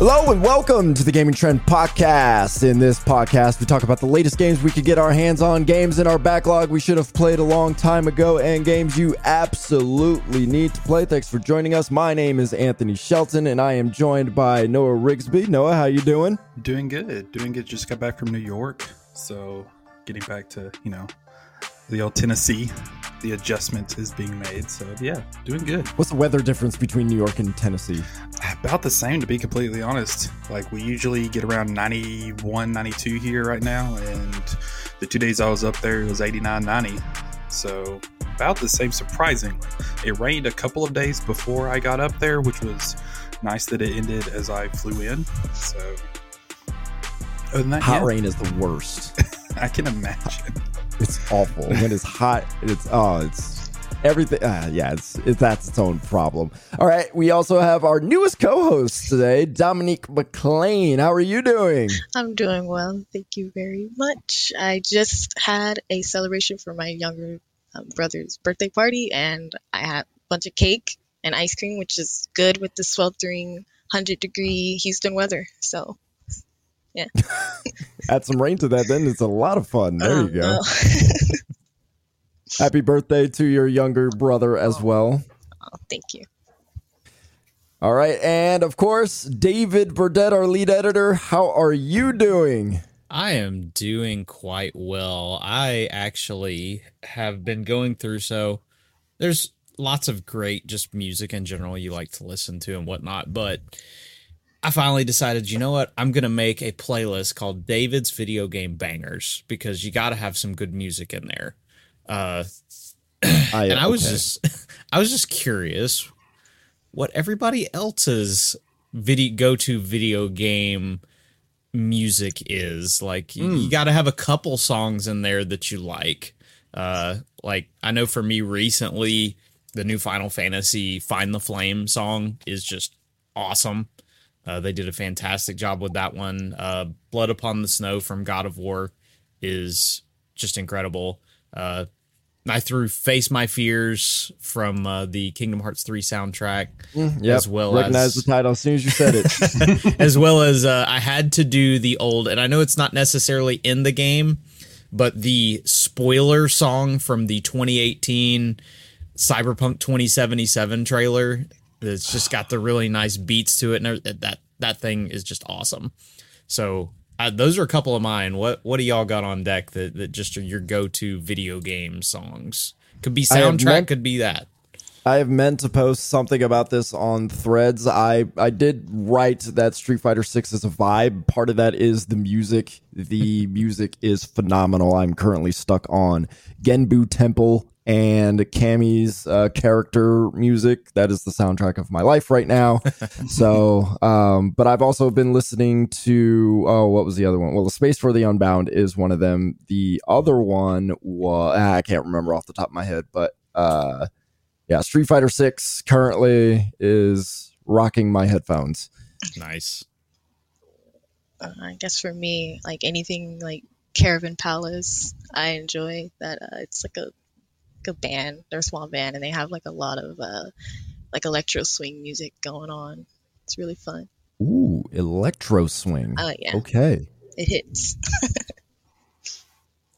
Hello and welcome to the Gaming Trend Podcast. In this podcast, we talk about the latest games we could get our hands on, games in our backlog we should have played a long time ago, and games you absolutely need to play. Thanks for joining us. My name is Anthony Shelton, and I am joined by Noah Rigsby. Noah, how you doing? Doing good. Doing good. Just got back from New York, so getting back to you know the old Tennessee the adjustment is being made. So yeah, doing good. What's the weather difference between New York and Tennessee? About the same, to be completely honest. Like we usually get around 91, 92 here right now, and the two days I was up there, it was 89, 90. So about the same, surprisingly. It rained a couple of days before I got up there, which was nice that it ended as I flew in. So that, hot yeah. rain is the worst. I can imagine. It's awful when it's hot. It's oh, it's everything. Uh, yeah, it's it, that's its own problem. All right, we also have our newest co-host today, Dominique McClain. How are you doing? I'm doing well, thank you very much. I just had a celebration for my younger um, brother's birthday party, and I had a bunch of cake and ice cream, which is good with the sweltering hundred degree Houston weather. So yeah. Add some rain to that, then it's a lot of fun. There oh, you go. No. Happy birthday to your younger brother as well. Oh, thank you. All right. And of course, David Burdette, our lead editor. How are you doing? I am doing quite well. I actually have been going through so there's lots of great just music in general you like to listen to and whatnot, but I finally decided, you know what? I'm going to make a playlist called David's Video Game Bangers because you got to have some good music in there. Uh, I, and I was okay. just, I was just curious what everybody else's video go to video game music is. Like, mm. you, you hmm. got to have a couple songs in there that you like. Uh, like, I know for me recently, the new Final Fantasy Find the Flame song is just awesome. Uh, they did a fantastic job with that one. Uh, Blood Upon the Snow from God of War is just incredible. Uh, I threw Face My Fears from uh, the Kingdom Hearts 3 soundtrack. Mm, yep. As well Recognize as, the title as soon as you said it. as well as uh, I had to do the old, and I know it's not necessarily in the game, but the spoiler song from the 2018 Cyberpunk 2077 trailer it's just got the really nice beats to it, and that that thing is just awesome. So uh, those are a couple of mine. What what do y'all got on deck that that just are your go to video game songs? Could be soundtrack, meant, could be that. I have meant to post something about this on Threads. I I did write that Street Fighter Six is a vibe. Part of that is the music. The music is phenomenal. I'm currently stuck on Genbu Temple and Cammy's uh, character music. That is the soundtrack of my life right now. so, um, but I've also been listening to oh, what was the other one? Well, the Space for the Unbound is one of them. The other one was ah, I can't remember off the top of my head, but uh, yeah, Street Fighter Six currently is rocking my headphones. Nice. Uh, I guess for me, like anything like Caravan Palace, I enjoy that. Uh, it's like a a band. They're a small band, and they have like a lot of uh, like electro swing music going on. It's really fun. Ooh, electro swing. Oh yeah. Okay. It hits.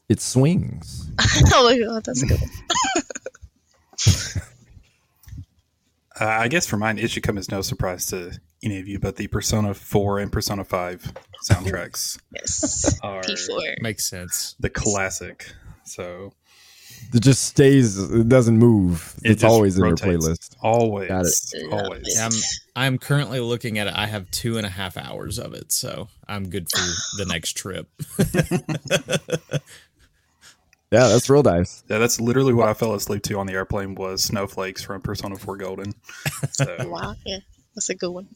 it swings. oh my god, that's good. uh, I guess for mine, it should come as no surprise to any of you, but the Persona 4 and Persona 5 soundtracks. yes. Are P4. Makes sense. The classic. So it just stays. It doesn't move. It it's always in your playlist. Always, got it. Always. Yeah, I'm I'm currently looking at it. I have two and a half hours of it, so I'm good for the next trip. yeah, that's real nice. Yeah, that's literally what I fell asleep to on the airplane was snowflakes from Persona Four Golden. So. wow, yeah, that's a good one.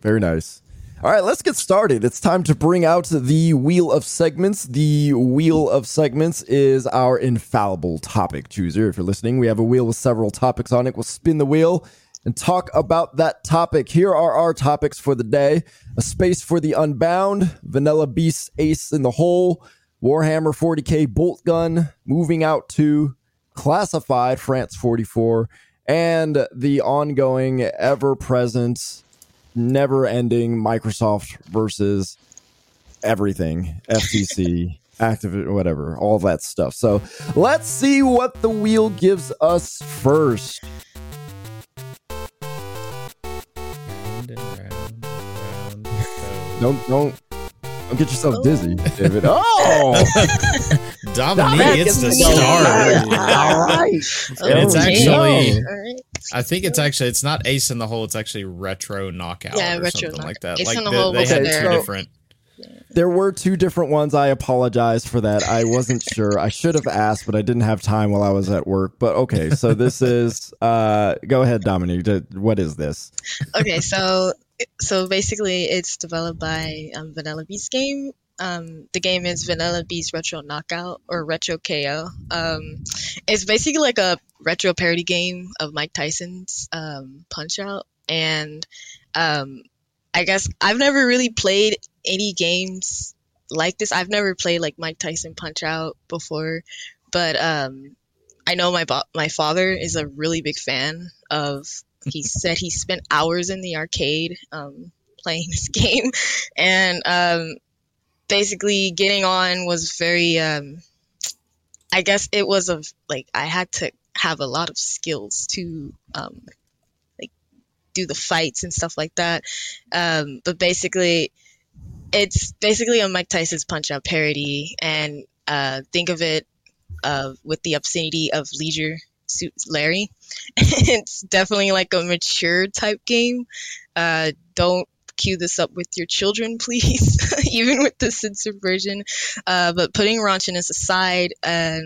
Very nice. All right, let's get started. It's time to bring out the Wheel of Segments. The Wheel of Segments is our infallible topic chooser. If you're listening, we have a wheel with several topics on it. We'll spin the wheel and talk about that topic. Here are our topics for the day A Space for the Unbound, Vanilla Beast Ace in the Hole, Warhammer 40k Boltgun, Moving Out 2 Classified France 44, and the ongoing, ever present never ending Microsoft versus everything, FTC, Active, whatever, all that stuff. So let's see what the wheel gives us first. Round and round, round it Don't don't don't get yourself dizzy, David. Oh. Dominique it's the Dominique. start. All right. And it's actually- I think it's actually it's not Ace in the Hole. It's actually Retro Knockout Yeah, or Retro something Knock- like that. Ace like in the they, Hole they was had there. two So- different. There were two different ones. I apologize for that. I wasn't sure. I should have asked, but I didn't have time while I was at work. But okay, so this is. uh Go ahead, Dominique. What is this? okay, so so basically, it's developed by um, Vanilla Beast game. Um, the game is Vanilla Beast Retro Knockout or Retro KO. Um, it's basically like a retro parody game of Mike Tyson's um, Punch Out, and um, I guess I've never really played any games like this. I've never played like Mike Tyson Punch Out before, but um, I know my bo- my father is a really big fan of he said he spent hours in the arcade um, playing this game, and um, basically getting on was very. Um, I guess it was of like I had to have a lot of skills to um, like do the fights and stuff like that. Um, but basically, it's basically a Mike Tyson's Punch Out parody, and uh, think of it uh, with the obscenity of Leisure Suit Larry. it's definitely like a mature type game. Uh, don't cue this up with your children, please, even with the censored version. Uh, but putting raunchiness aside, um,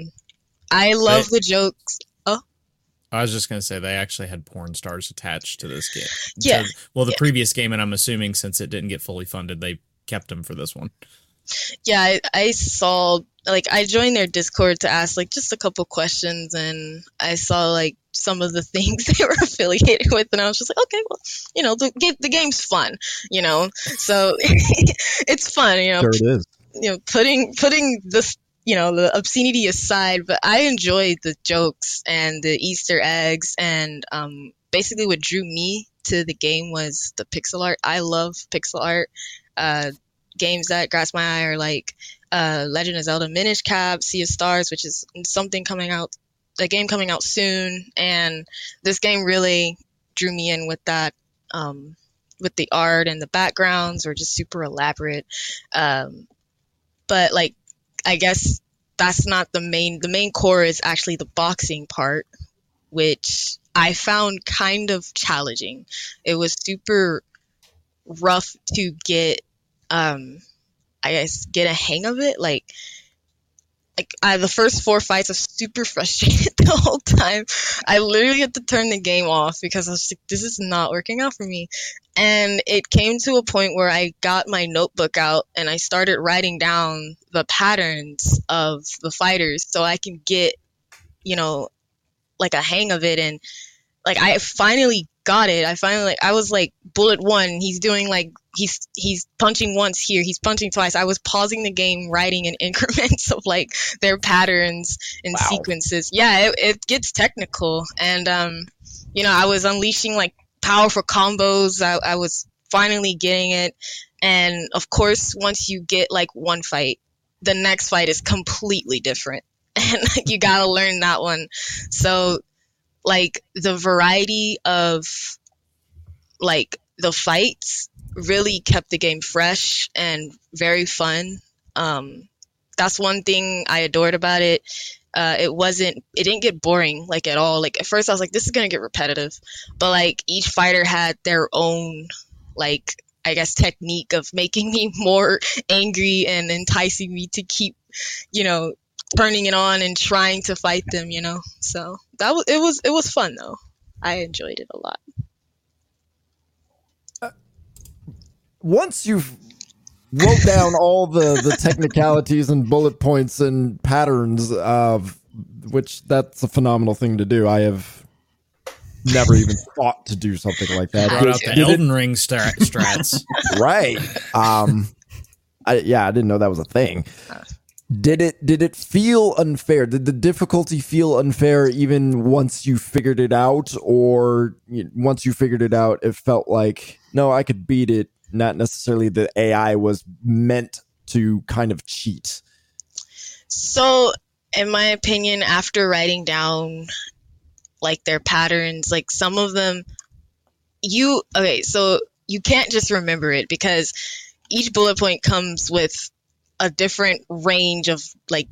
I love Hey. the jokes. Oh, I was just gonna say they actually had porn stars attached to this game. Yeah. So- well, the Yeah. previous game, and I'm assuming since it didn't get fully funded, they kept them for this one. Yeah, I, I saw like I joined their Discord to ask like just a couple questions, and I saw like some of the things they were affiliated with, and I was just like, okay, well, you know, the the game's fun, you know, so it's fun, you know, Sure, it is. you know, putting putting this, you know, the obscenity aside, but I enjoyed the jokes and the Easter eggs, and um, basically what drew me to the game was the pixel art. I love pixel art. Uh, games that grasp my eye are like uh, Legend of Zelda Minish Cap, Sea of Stars, which is something coming out, a game coming out soon, and this game really drew me in with that. Um, with the art and the backgrounds were just super elaborate. Um, but like I guess that's not the main the main core is actually the boxing part, which I found kind of challenging. It was super rough to get um I guess get a hang of it. Like like I, the first four fights I super frustrated the whole time. I literally had to turn the game off because I was like, this is not working out for me. And it came to a point where I got my notebook out and I started writing down the patterns of the fighters so I can get, you know, like a hang of it. And like I finally got it. I finally, I was like, bullet one, he's doing like, he's, he's punching once here, he's punching twice. I was pausing the game, writing in increments of like their patterns and Wow. sequences. Yeah, it, it gets technical. And, um, you know, I was unleashing like powerful combos. I, I was finally getting it. And of course, once you get like one fight, the next fight is completely different. And like, you gotta learn that one. So, like, the variety of like the fights really kept the game fresh and very fun. Um, that's one thing I adored about it. Uh, it wasn't, it didn't get boring like at all. Like at first I was like, this is gonna get repetitive, but like each fighter had their own like I guess technique of making me more angry and enticing me to keep, you know, turning it on and trying to fight them. You know, so that was it was it was fun though. I enjoyed it a lot. once you've wrote down all the the technicalities and bullet points and patterns of which that's a phenomenal thing to do i have never even thought to do something like that Brought out the Did it- Elden Ring stra- strats. right um I, yeah i didn't know that was a thing Did it did it feel unfair? Did the difficulty feel unfair even once you figured it out, or once you figured it out, it felt like no, I could beat it. Not necessarily the AI was meant to kind of cheat. So, in my opinion, after writing down like their patterns, like some of them, you okay, so you can't just remember it because each bullet point comes with a different range of like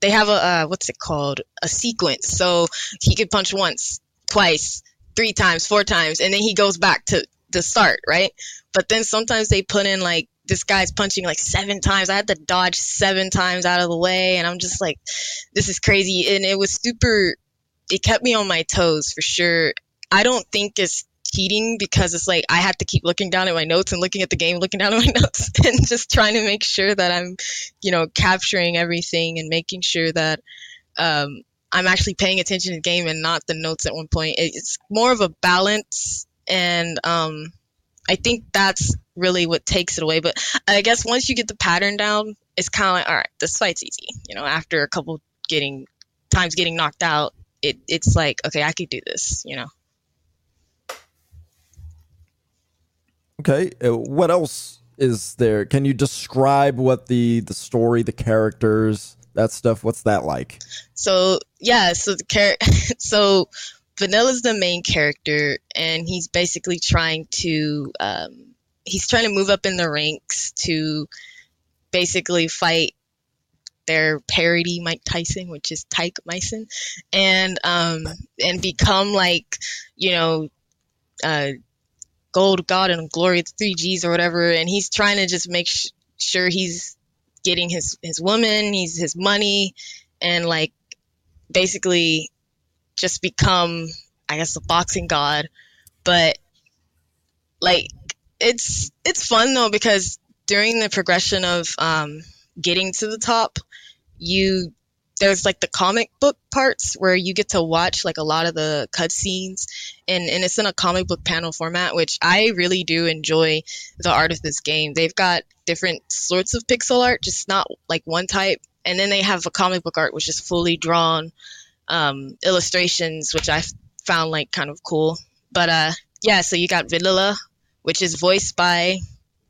they have a uh, what's it called? A sequence. So he could punch once twice three times four times and then he goes back to the start right? But then sometimes they put in like this guy's punching like seven times. I had to dodge seven times out of the way and i'm just like this is crazy. And it was super it kept me on my toes for sure. I don't think it's cheating because it's like I have to keep looking down at my notes and looking at the game, looking down at my notes, and just trying to make sure that I'm, you know, capturing everything and making sure that um, I'm actually paying attention to the game and not the notes at one point. It's more of a balance, and um, I think that's really what takes it away. But I guess once you get the pattern down, it's kind of like, all right, this fight's easy. You know, after a couple getting times getting knocked out, it, it's like, okay, I could do this. You know. Okay, uh, what else is there? Can you describe what the the story, the characters, that stuff? What's that like? So yeah, so the char- so Vanilla's the main character, and he's basically trying to um, he's trying to move up in the ranks to basically fight their parody Mike Tyson, which is Tyke Myson, and um, and become like you know uh, gold god and glory the three G's or whatever, and he's trying to just make sh- sure he's getting his his woman, he's his money, and like basically just become, I guess, a boxing god. But like it's it's fun though because during the progression of um, getting to the top, you there's like the comic book parts where you get to watch like a lot of the cutscenes and, and it's in a comic book panel format, which I really do enjoy the art of this game. They've got different sorts of pixel art, just not like one type. And then they have a comic book art, which is fully drawn um, illustrations, which I found like kind of cool. But uh, yeah, so you got Vanilla, which is voiced by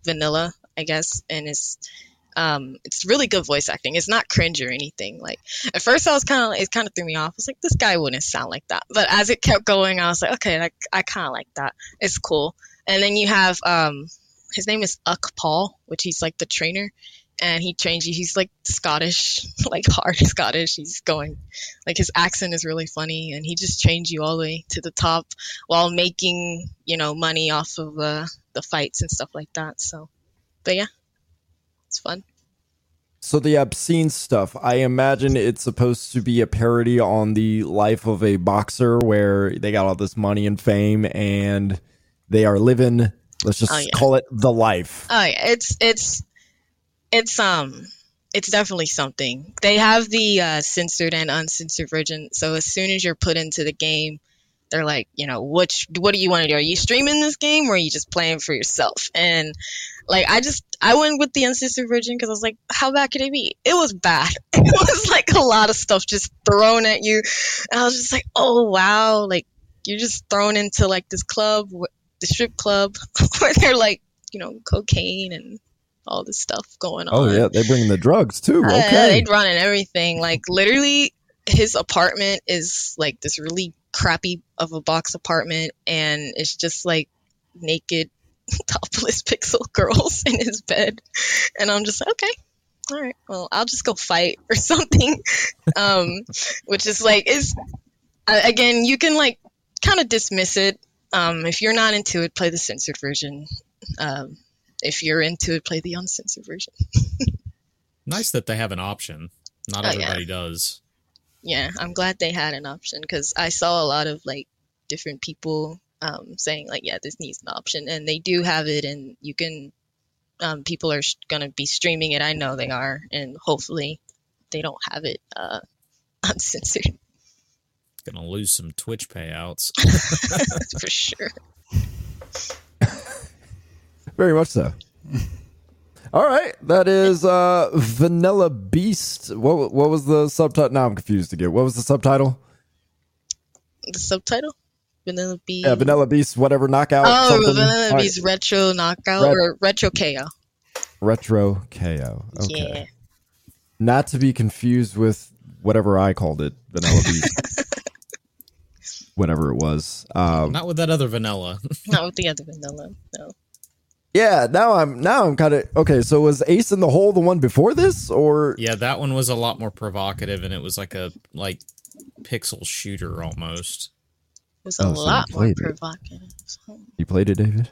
Vanilla, I guess, and it's um, it's really good voice acting. It's not cringe or anything. Like at first, I was kind of it kind of threw me off. I was like, this guy wouldn't sound like that. But as it kept going, I was like, okay, like, I kind of like that. It's cool. And then you have um, his name is Uck Paul, which he's like the trainer, and he trains you. He's like Scottish, like hard Scottish. He's going like his accent is really funny, and he just trains you all the way to the top while making you know money off of uh, the fights and stuff like that. So, but yeah, it's fun. So the obscene stuff, I imagine it's supposed to be a parody on the life of a boxer where they got all this money and fame and they are living let's just oh, yeah. call it the life. Oh yeah, it's it's it's um it's definitely something. They have the uh, censored and uncensored version, so as soon as you're put into the game, they're like, you know, which what do you want to do? Are you streaming this game or are you just playing for yourself? And like I just I went with the uncensored version because I was like, how bad could it be? It was bad. It was like a lot of stuff just thrown at you, and I was just like, oh wow, like you're just thrown into like this club, the strip club, where they're like, you know, cocaine and all this stuff going oh, on. Oh yeah, they bring the drugs too. Uh, okay, they'd run and everything. Like literally, his apartment is like this really crappy of a box apartment, and it's just like naked topless pixel girls in his bed. And I'm just like, okay, all right, well, I'll just go fight or something. um, which is like, is again, you can like kind of dismiss it. Um, if you're not into it, play the censored version. Um, if you're into it, play the uncensored version. nice that they have an option. Not oh, everybody yeah. does. Yeah, I'm glad they had an option because I saw a lot of like different people um, saying like, yeah, this needs an option, and they do have it, and you can. Um, people are sh- going to be streaming it. I know they are, and hopefully, they don't have it uh, uncensored. Gonna lose some Twitch payouts for sure. Very much so. All right, that is uh, Vanilla Beast. What what was the subtitle? Now I'm confused again. What was the subtitle? The subtitle? Vanilla Beast. Yeah, Vanilla Beast, whatever knockout. Oh, something. Vanilla All right, Beast Retro Knockout Ret- or Retro KO. Retro KO. Okay. Yeah. Not to be confused with whatever I called it, Vanilla Beast. whatever it was. Um, Not with that other vanilla. Not with the other vanilla. No. yeah, now I'm now I'm kind of okay. So was Ace in the Hole the one before this, or yeah, that one was a lot more provocative, and it was like a like pixel shooter almost. It was a Oh, so you lot more played it. provocative. you played it, David?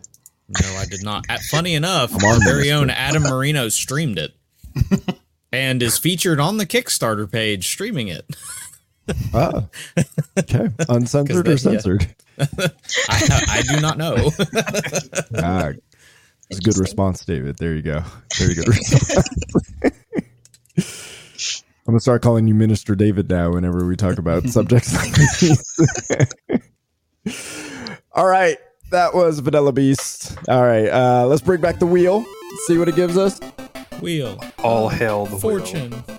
No, I did not. At, funny enough, Come on, our very own Adam Marino streamed it, and is featured on the Kickstarter page streaming it. Ah, okay, uncensored or they- yeah. censored? I, I do not know. Ah, it's a good Interesting. response, David. There you go. Very good response. I'm gonna start calling you Minister David now whenever we talk about subjects like these. All right, that was Vanilla Beast. All right, uh, let's bring back the wheel. See what it gives us. Wheel All hail the wheel. fortune.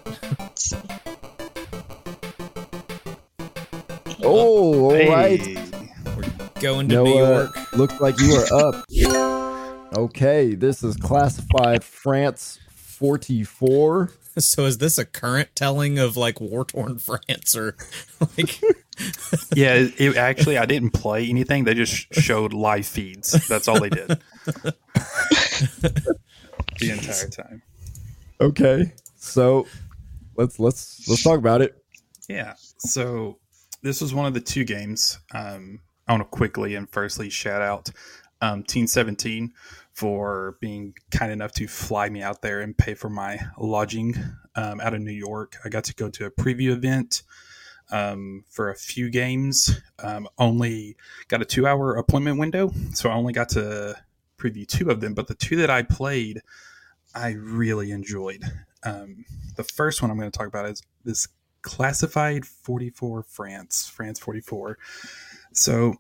Oh, all right. Hey. Going to New York. looks like you are up. Okay, this is classified France 44. So is this a current telling of like war torn France or like Yeah, it, it actually I didn't play anything. They just showed live feeds. That's all they did. the entire time. Okay, so let's let's let's talk about it. Yeah. So this was one of the two games. Um, I want to quickly and firstly shout out um, Team 17 for being kind enough to fly me out there and pay for my lodging um, out of New York. I got to go to a preview event um, for a few games. Um, only got a two hour appointment window, so I only got to preview two of them. But the two that I played, I really enjoyed. Um, the first one I'm going to talk about is this classified 44 France, France 44. So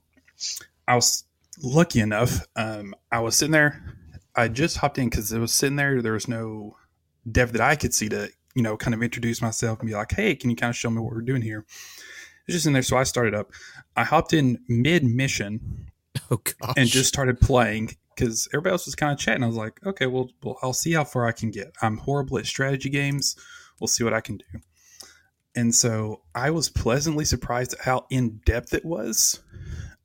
I was lucky enough. Um, I was sitting there. I just hopped in because it was sitting there. There was no dev that I could see to, you know, kind of introduce myself and be like, hey, can you kind of show me what we're doing here? It's just in there. So I started up. I hopped in mid mission oh and just started playing because everybody else was kind of chatting. I was like, okay, well, well, I'll see how far I can get. I'm horrible at strategy games. We'll see what I can do. And so I was pleasantly surprised at how in depth it was.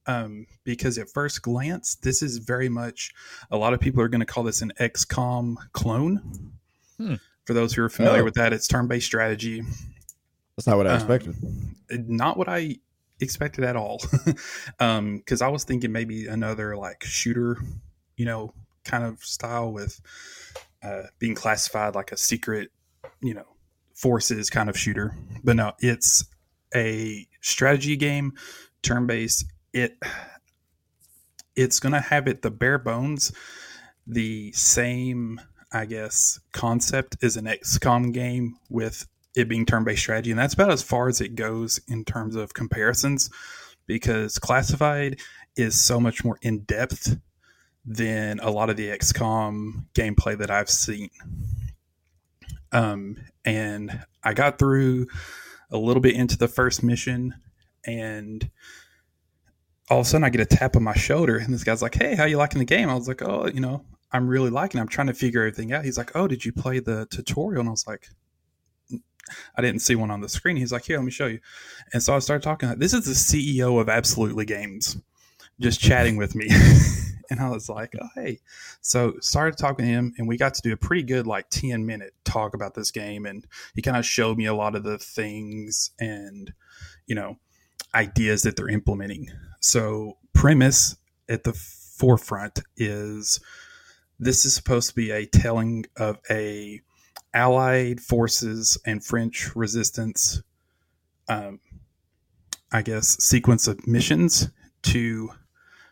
Um, because at first glance, this is very much a lot of people are going to call this an XCOM clone. Hmm. For those who are familiar Oh. with that, it's turn based strategy That's not what I Um, expected. not what I expected at all. um, because I was thinking maybe another like shooter, you know, kind of style with uh, being classified like a secret, you know, forces kind of shooter. But no, it's a strategy game, turn based. It it's gonna have it the bare bones, the same, I guess, concept is an XCOM game with it being turn-based strategy and that's about as far as it goes in terms of comparisons because classified is so much more in-depth than a lot of the xcom gameplay that i've seen. Um, and i got through a little bit into the first mission and all of a sudden i get a tap on my shoulder and this guy's like hey how you liking the game? I was like oh you know i'm really liking i'm trying to figure everything out he's like oh did you play the tutorial and i was like I didn't see one on the screen. He's like, here, let me show you. And so I started talking. This is the CEO of Absolutely Games just chatting with me. and I was like, oh, hey. So started talking to him, and we got to do a pretty good, like, 10 minute talk about this game. And he kind of showed me a lot of the things and, you know, ideas that they're implementing. So, premise at the forefront is this is supposed to be a telling of a Allied forces and French resistance, um, I guess, sequence of missions to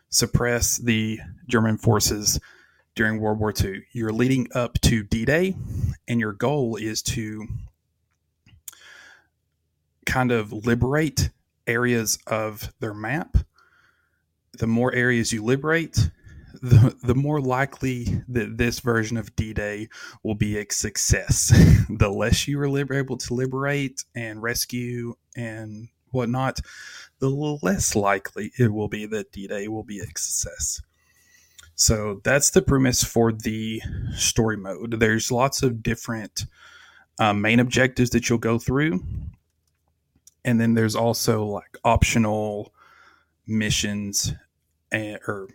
suppress the German forces during World War II. You're leading up to D Day, and your goal is to kind of liberate areas of their map. The more areas you liberate, the, the more likely that this version of D Day will be a success. the less you are able to liberate and rescue and whatnot, the less likely it will be that D Day will be a success. So that's the premise for the story mode. There's lots of different uh, main objectives that you'll go through. And then there's also like optional missions and, or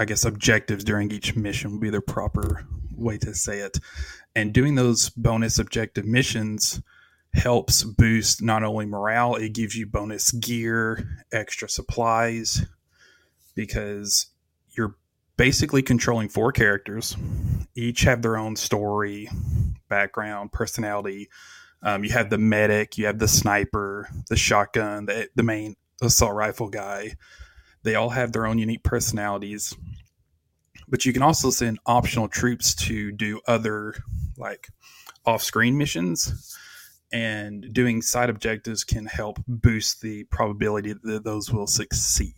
I guess objectives during each mission would be the proper way to say it. And doing those bonus objective missions helps boost not only morale, it gives you bonus gear, extra supplies, because you're basically controlling four characters. Each have their own story, background, personality. Um, you have the medic, you have the sniper, the shotgun, the, the main assault rifle guy. They all have their own unique personalities. But you can also send optional troops to do other, like, off screen missions. And doing side objectives can help boost the probability that those will succeed.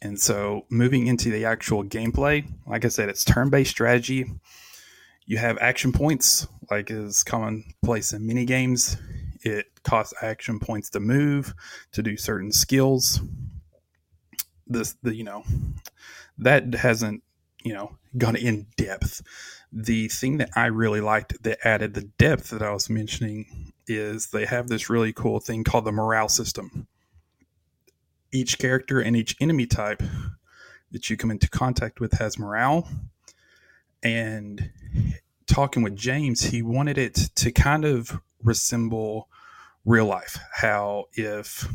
And so, moving into the actual gameplay, like I said, it's turn based strategy. You have action points, like is commonplace in mini games. It costs action points to move, to do certain skills. This, the you know, that hasn't you know gone in depth. The thing that I really liked that added the depth that I was mentioning is they have this really cool thing called the morale system. Each character and each enemy type that you come into contact with has morale. And talking with James, he wanted it to kind of resemble real life. How if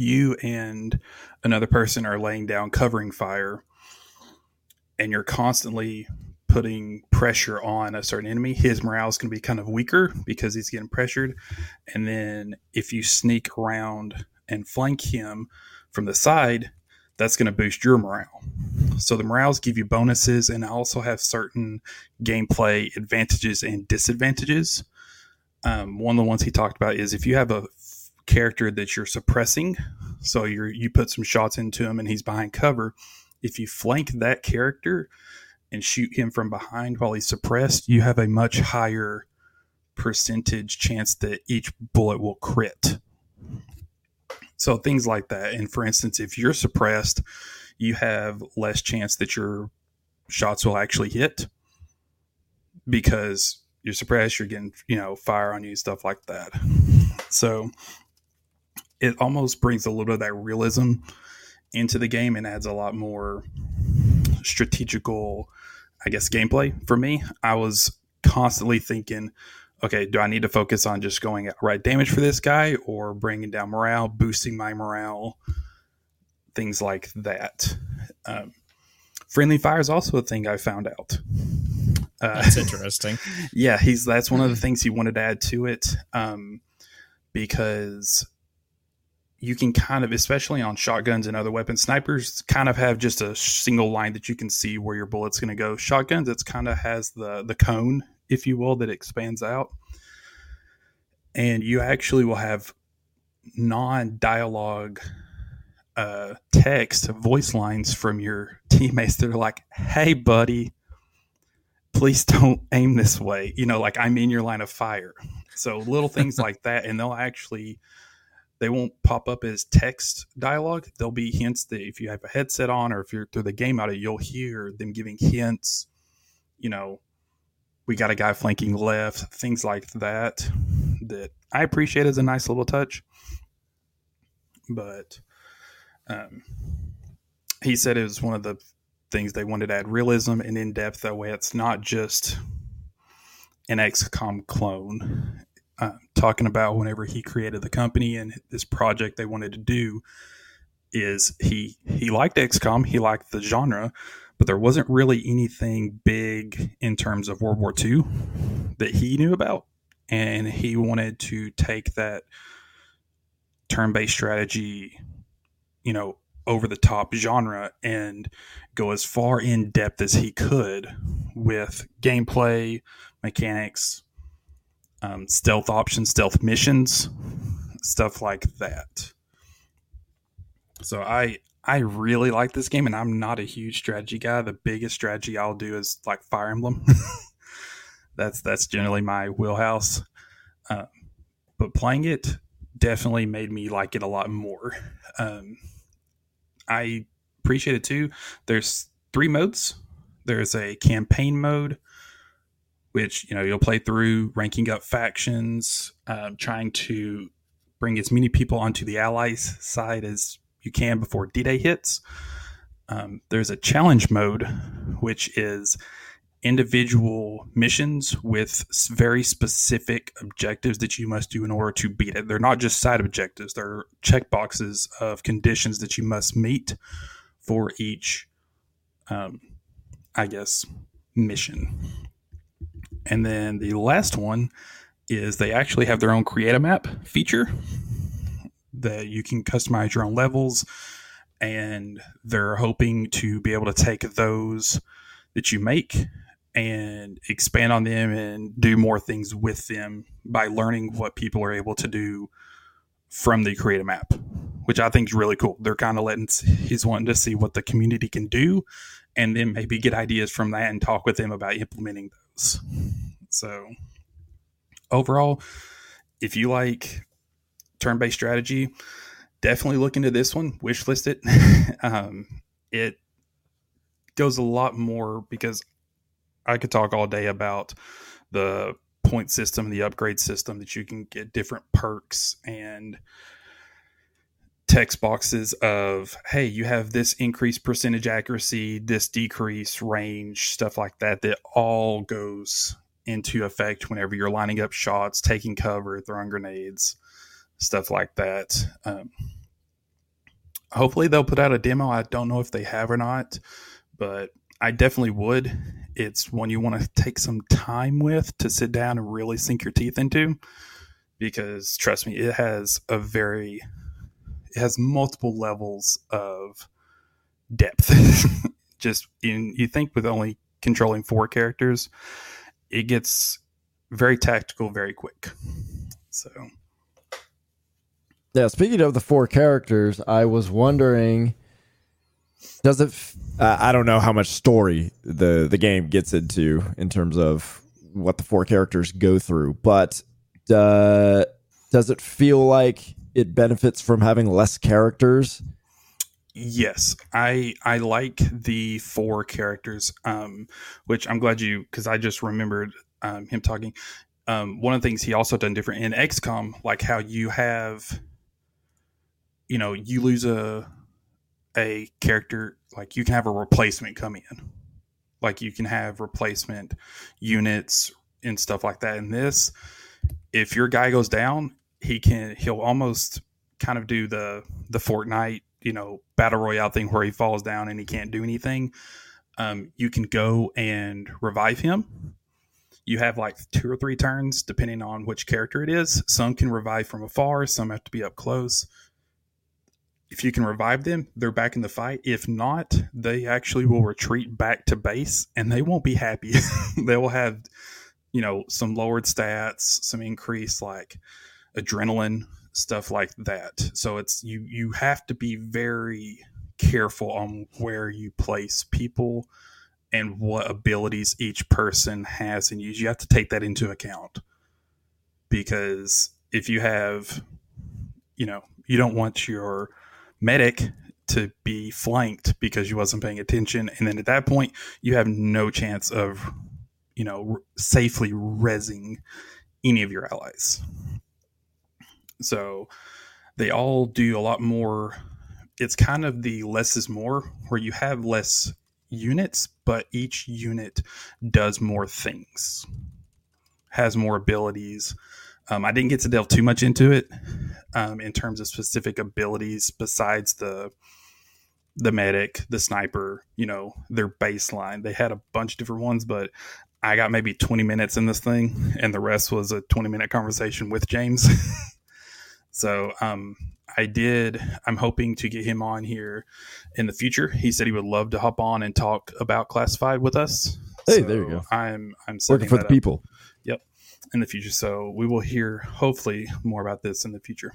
you and another person are laying down covering fire and you're constantly putting pressure on a certain enemy, his morale is going to be kind of weaker because he's getting pressured. And then if you sneak around and flank him from the side, that's going to boost your morale. So the morales give you bonuses and also have certain gameplay advantages and disadvantages. Um, one of the ones he talked about is if you have a character that you're suppressing, so you you put some shots into him and he's behind cover. If you flank that character and shoot him from behind while he's suppressed, you have a much higher percentage chance that each bullet will crit. So things like that. And for instance, if you're suppressed, you have less chance that your shots will actually hit because you're suppressed, you're getting, you know, fire on you, stuff like that. So it almost brings a little bit of that realism into the game and adds a lot more strategical, I guess, gameplay for me. I was constantly thinking, okay, do I need to focus on just going right damage for this guy or bringing down morale, boosting my morale, things like that. Um, friendly fire is also a thing I found out. Uh, that's interesting. yeah, he's that's one of the things he wanted to add to it um, because you can kind of, especially on shotguns and other weapons, snipers kind of have just a single line that you can see where your bullet's going to go. Shotguns, it's kind of has the the cone, if you will, that expands out, and you actually will have non-dialogue uh, text voice lines from your teammates that are like, "Hey, buddy." Please don't aim this way. You know, like I'm in your line of fire. So little things like that, and they'll actually they won't pop up as text dialogue. There'll be hints that if you have a headset on or if you're through the game out, of, you'll hear them giving hints. You know, we got a guy flanking left, things like that. That I appreciate as a nice little touch. But um, he said it was one of the things they wanted to add realism and in depth. That way, it's not just an XCOM clone uh, talking about whenever he created the company and this project they wanted to do is he he liked XCOM, he liked the genre, but there wasn't really anything big in terms of World War II that he knew about, and he wanted to take that turn-based strategy, you know, over the top genre and go as far in depth as he could with gameplay, mechanics, um, stealth options, stealth missions, stuff like that. So I I really like this game, and I'm not a huge strategy guy. The biggest strategy I'll do is like Fire Emblem. that's that's generally my wheelhouse. Uh, but playing it definitely made me like it a lot more. Um, I appreciate it too. There's three modes. There's a campaign mode, which you know you'll play through ranking up factions, um, trying to bring as many people onto the allies side as you can before D-Day hits. Um, there's a challenge mode, which is individual missions with very specific objectives that you must do in order to beat it. They're not just side objectives; they're check boxes of conditions that you must meet for each, um, I guess, mission. And then the last one is they actually have their own create a map feature that you can customize your own levels. And they're hoping to be able to take those that you make and expand on them and do more things with them by learning what people are able to do from the create a map which i think is really cool. They're kind of letting he's wanting to see what the community can do and then maybe get ideas from that and talk with them about implementing so overall if you like turn-based strategy definitely look into this one wishlist it. Um, it goes a lot more because i could talk all day about the point system the upgrade system that you can get different perks and text boxes of hey you have this increased percentage accuracy this decrease range stuff like that that all goes into effect whenever you're lining up shots taking cover throwing grenades stuff like that. Um, hopefully, they'll put out a demo. I don't know if they have or not, but I definitely would. It's one you want to take some time with to sit down and really sink your teeth into because trust me, it has a very, has multiple levels of depth. Just in, you think with only controlling four characters, it gets very tactical very quick. So yeah, speaking of the four characters, I was wondering does it uh, I don't know how much story the the game gets into in terms of what the four characters go through, but uh, does it feel like it benefits from having less characters? Yes, I I like the four characters, um, which I'm glad you because I just remembered um, him talking. Um, one of the things he also done different in XCOM, like how you have you know you lose a a character like you can have a replacement come in like you can have replacement units and stuff like that in this if your guy goes down he can he'll almost kind of do the the fortnite you know battle royale thing where he falls down and he can't do anything um, you can go and revive him you have like two or three turns depending on which character it is some can revive from afar some have to be up close if you can revive them, they're back in the fight. If not, they actually will retreat back to base and they won't be happy. they will have, you know, some lowered stats, some increased like adrenaline, stuff like that. So it's you you have to be very careful on where you place people and what abilities each person has and use. You have to take that into account. Because if you have you know, you don't want your medic to be flanked because you wasn't paying attention and then at that point you have no chance of you know safely resing any of your allies so they all do a lot more it's kind of the less is more where you have less units but each unit does more things has more abilities um, I didn't get to delve too much into it um, in terms of specific abilities besides the the medic, the sniper, you know, their baseline. They had a bunch of different ones, but I got maybe 20 minutes in this thing, and the rest was a 20 minute conversation with James. so um, I did. I'm hoping to get him on here in the future. He said he would love to hop on and talk about classified with us. Hey, so there you go. I'm I'm working for the up. people Yep, in the future. So we will hear hopefully more about this in the future.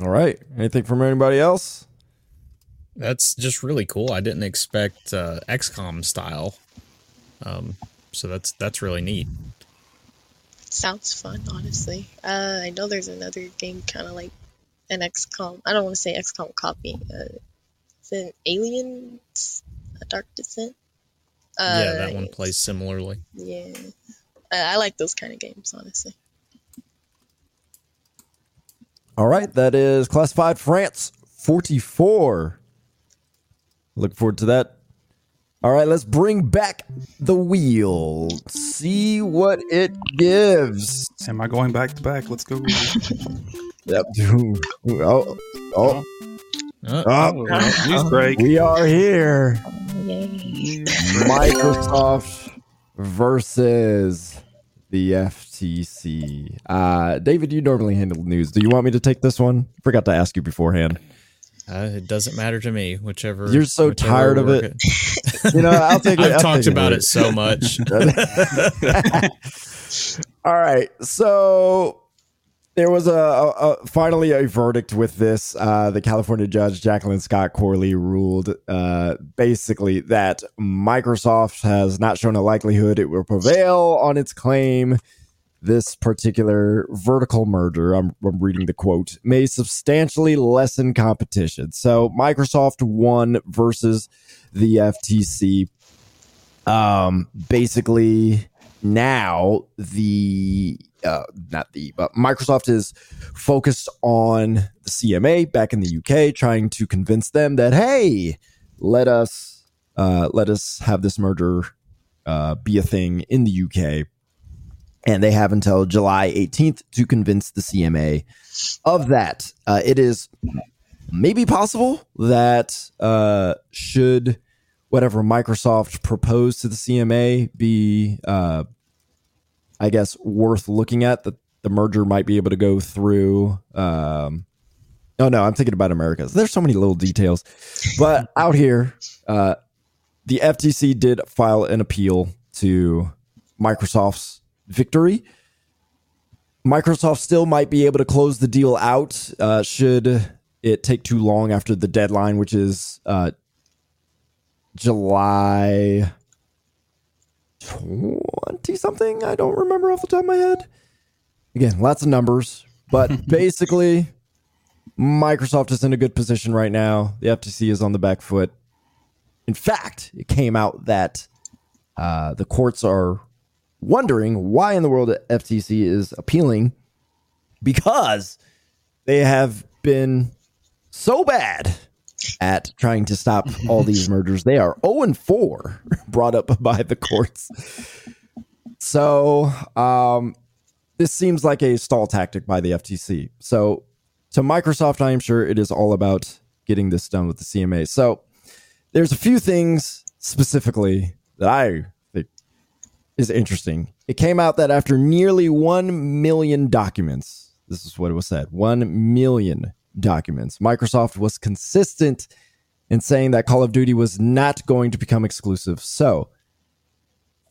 All right. Anything from anybody else? That's just really cool. I didn't expect uh, XCOM style. Um, so that's that's really neat. Sounds fun, honestly. Uh, I know there's another game kind of like an XCOM. I don't want to say XCOM copy. Uh, it's an Aliens, A Dark Descent. Uh, yeah, that one plays similarly. Yeah, uh, I like those kind of games, honestly. All right, that is classified France 44. Look forward to that. All right, let's bring back the wheel. See what it gives. Am I going back to back? Let's go. Yep. Oh, oh, Uh, oh. News break. We are here. Microsoft versus the FTC. Uh, David, you normally handle news. Do you want me to take this one? Forgot to ask you beforehand. Uh, it doesn't matter to me. Whichever. You're so whichever tired of work it. You know, I'll take it. I've I'll talked about it so much. All right. So there was a, a, a finally a verdict with this. Uh, the California judge Jacqueline Scott Corley ruled uh, basically that Microsoft has not shown a likelihood it will prevail on its claim. This particular vertical merger, I'm, I'm reading the quote, may substantially lessen competition. So Microsoft won versus the FTC. Um, basically, now the uh, not the but Microsoft is focused on the CMA back in the UK, trying to convince them that hey, let us uh, let us have this merger uh, be a thing in the UK, and they have until July 18th to convince the CMA of that. Uh, it is maybe possible that uh, should whatever Microsoft proposed to the CMA be uh, I guess worth looking at that the merger might be able to go through. Um, oh no, I'm thinking about America's. There's so many little details, but out here, uh, the FTC did file an appeal to Microsoft's victory. Microsoft still might be able to close the deal out uh, should it take too long after the deadline, which is uh, July 20 something. I don't remember off the top of my head. Again, lots of numbers, but basically, Microsoft is in a good position right now. The FTC is on the back foot. In fact, it came out that uh, the courts are wondering why in the world the FTC is appealing because they have been so bad at trying to stop all these mergers. They are 0 and 4 brought up by the courts. So, um, this seems like a stall tactic by the FTC. So, to Microsoft, I am sure it is all about getting this done with the CMA. So, there's a few things specifically that I is interesting. It came out that after nearly 1 million documents, this is what it was said 1 million documents, Microsoft was consistent in saying that Call of Duty was not going to become exclusive. So,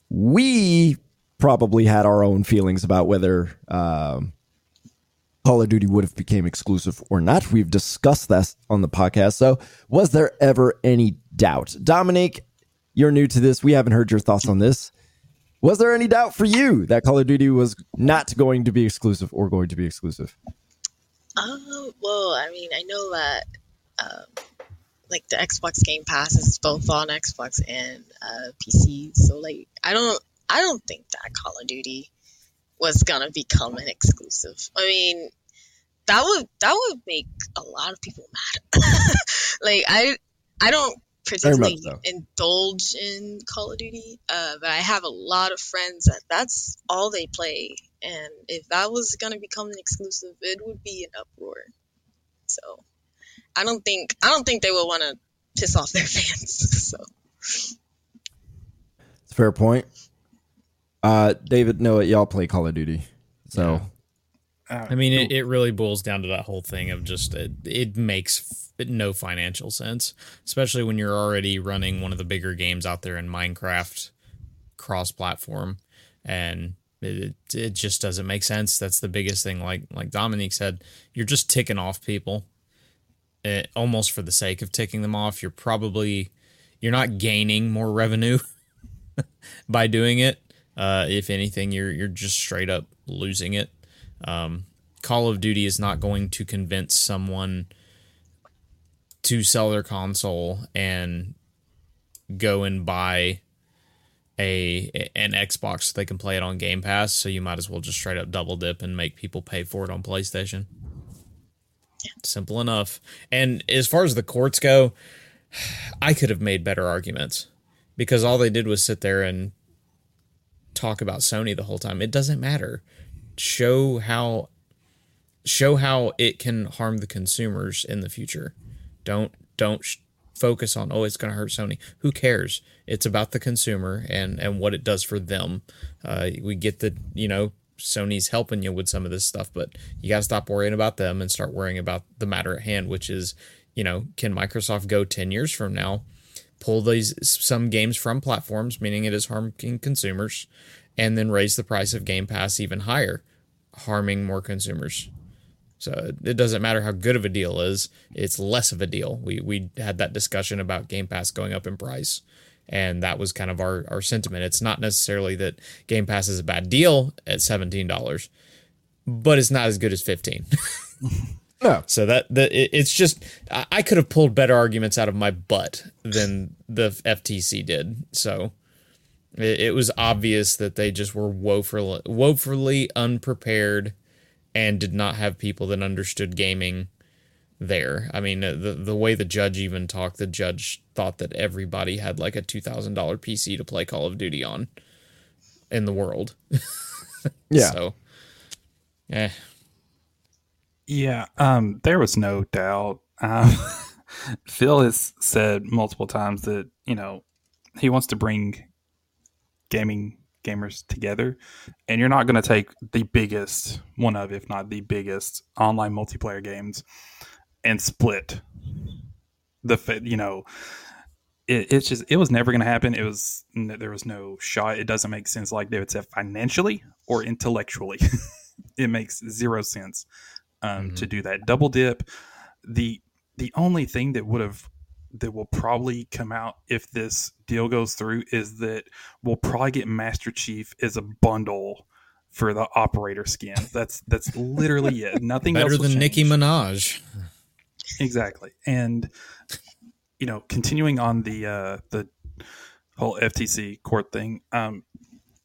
we probably had our own feelings about whether um, Call of Duty would have became exclusive or not. We've discussed that on the podcast. So, was there ever any doubt? Dominique, you're new to this. We haven't heard your thoughts on this. Was there any doubt for you that Call of Duty was not going to be exclusive or going to be exclusive? Uh, well, I mean, I know that um, like the Xbox Game Pass is both on Xbox and uh, PC, so like I don't, I don't think that Call of Duty was gonna become an exclusive. I mean, that would that would make a lot of people mad. like I, I don't particularly so. indulge in Call of Duty, uh, but I have a lot of friends that that's all they play, and if that was gonna become an exclusive, it would be an uproar. So I don't think I don't think they would want to piss off their fans. So It's a fair point. Uh, David, Noah, y'all play Call of Duty. So, Uh, I mean, it, it really boils down to that whole thing of just it, it makes no financial sense, especially when you're already running one of the bigger games out there in Minecraft cross platform. And it, it just doesn't make sense. That's the biggest thing. Like like Dominique said, you're just ticking off people. eh, almost for the sake of ticking them off. You're probably you're not gaining more revenue by doing it. Uh, if anything, you're you're just straight up losing it. Um, Call of Duty is not going to convince someone to sell their console and go and buy a an Xbox so they can play it on Game Pass. So you might as well just straight up double dip and make people pay for it on PlayStation. Simple enough. And as far as the courts go, I could have made better arguments because all they did was sit there and talk about Sony the whole time. It doesn't matter. Show how show how it can harm the consumers in the future. Don't don't sh- focus on oh it's going to hurt Sony. Who cares? It's about the consumer and and what it does for them. Uh, we get that you know Sony's helping you with some of this stuff, but you got to stop worrying about them and start worrying about the matter at hand, which is you know can Microsoft go ten years from now? Pull these some games from platforms, meaning it is harming consumers, and then raise the price of Game Pass even higher, harming more consumers. So it doesn't matter how good of a deal is; it's less of a deal. We we had that discussion about Game Pass going up in price, and that was kind of our our sentiment. It's not necessarily that Game Pass is a bad deal at seventeen dollars, but it's not as good as fifteen. No. So that the it, it's just I, I could have pulled better arguments out of my butt than the FTC did. So it, it was obvious that they just were woefully woefully unprepared and did not have people that understood gaming there. I mean, uh, the the way the judge even talked, the judge thought that everybody had like a two thousand dollar PC to play Call of Duty on in the world. Yeah. So, eh. Yeah, um, there was no doubt. Um, Phil has said multiple times that you know he wants to bring gaming gamers together, and you're not going to take the biggest one of, if not the biggest, online multiplayer games and split the you know. It, it's just it was never going to happen. It was there was no shot. It doesn't make sense like David said financially or intellectually. it makes zero sense um, to do that double dip. The the only thing that would have that will probably come out if this deal goes through is that we'll probably get Master Chief as a bundle for the operator skin. That's that's literally it. Nothing better than Nicki change. Minaj. Exactly. And you know, continuing on the uh the whole FTC court thing, um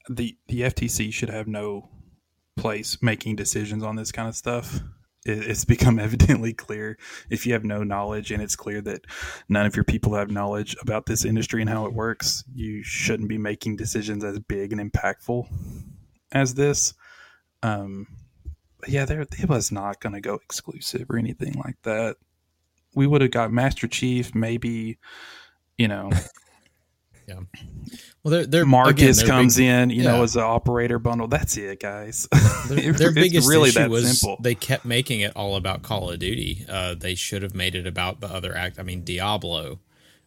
the the FTC should have no place making decisions on this kind of stuff. It, it's become evidently clear if you have no knowledge and it's clear that none of your people have knowledge about this industry and how it works, you shouldn't be making decisions as big and impactful as this. Um yeah, there it was not going to go exclusive or anything like that we would have got Master Chief, maybe, you know, Well, they're, they're Marcus again, comes big, in, you know, as an operator bundle. That's it, guys. Their, their biggest really issue that was simple. they kept making it all about Call of Duty. Uh, they should have made it about the other act. I mean, Diablo,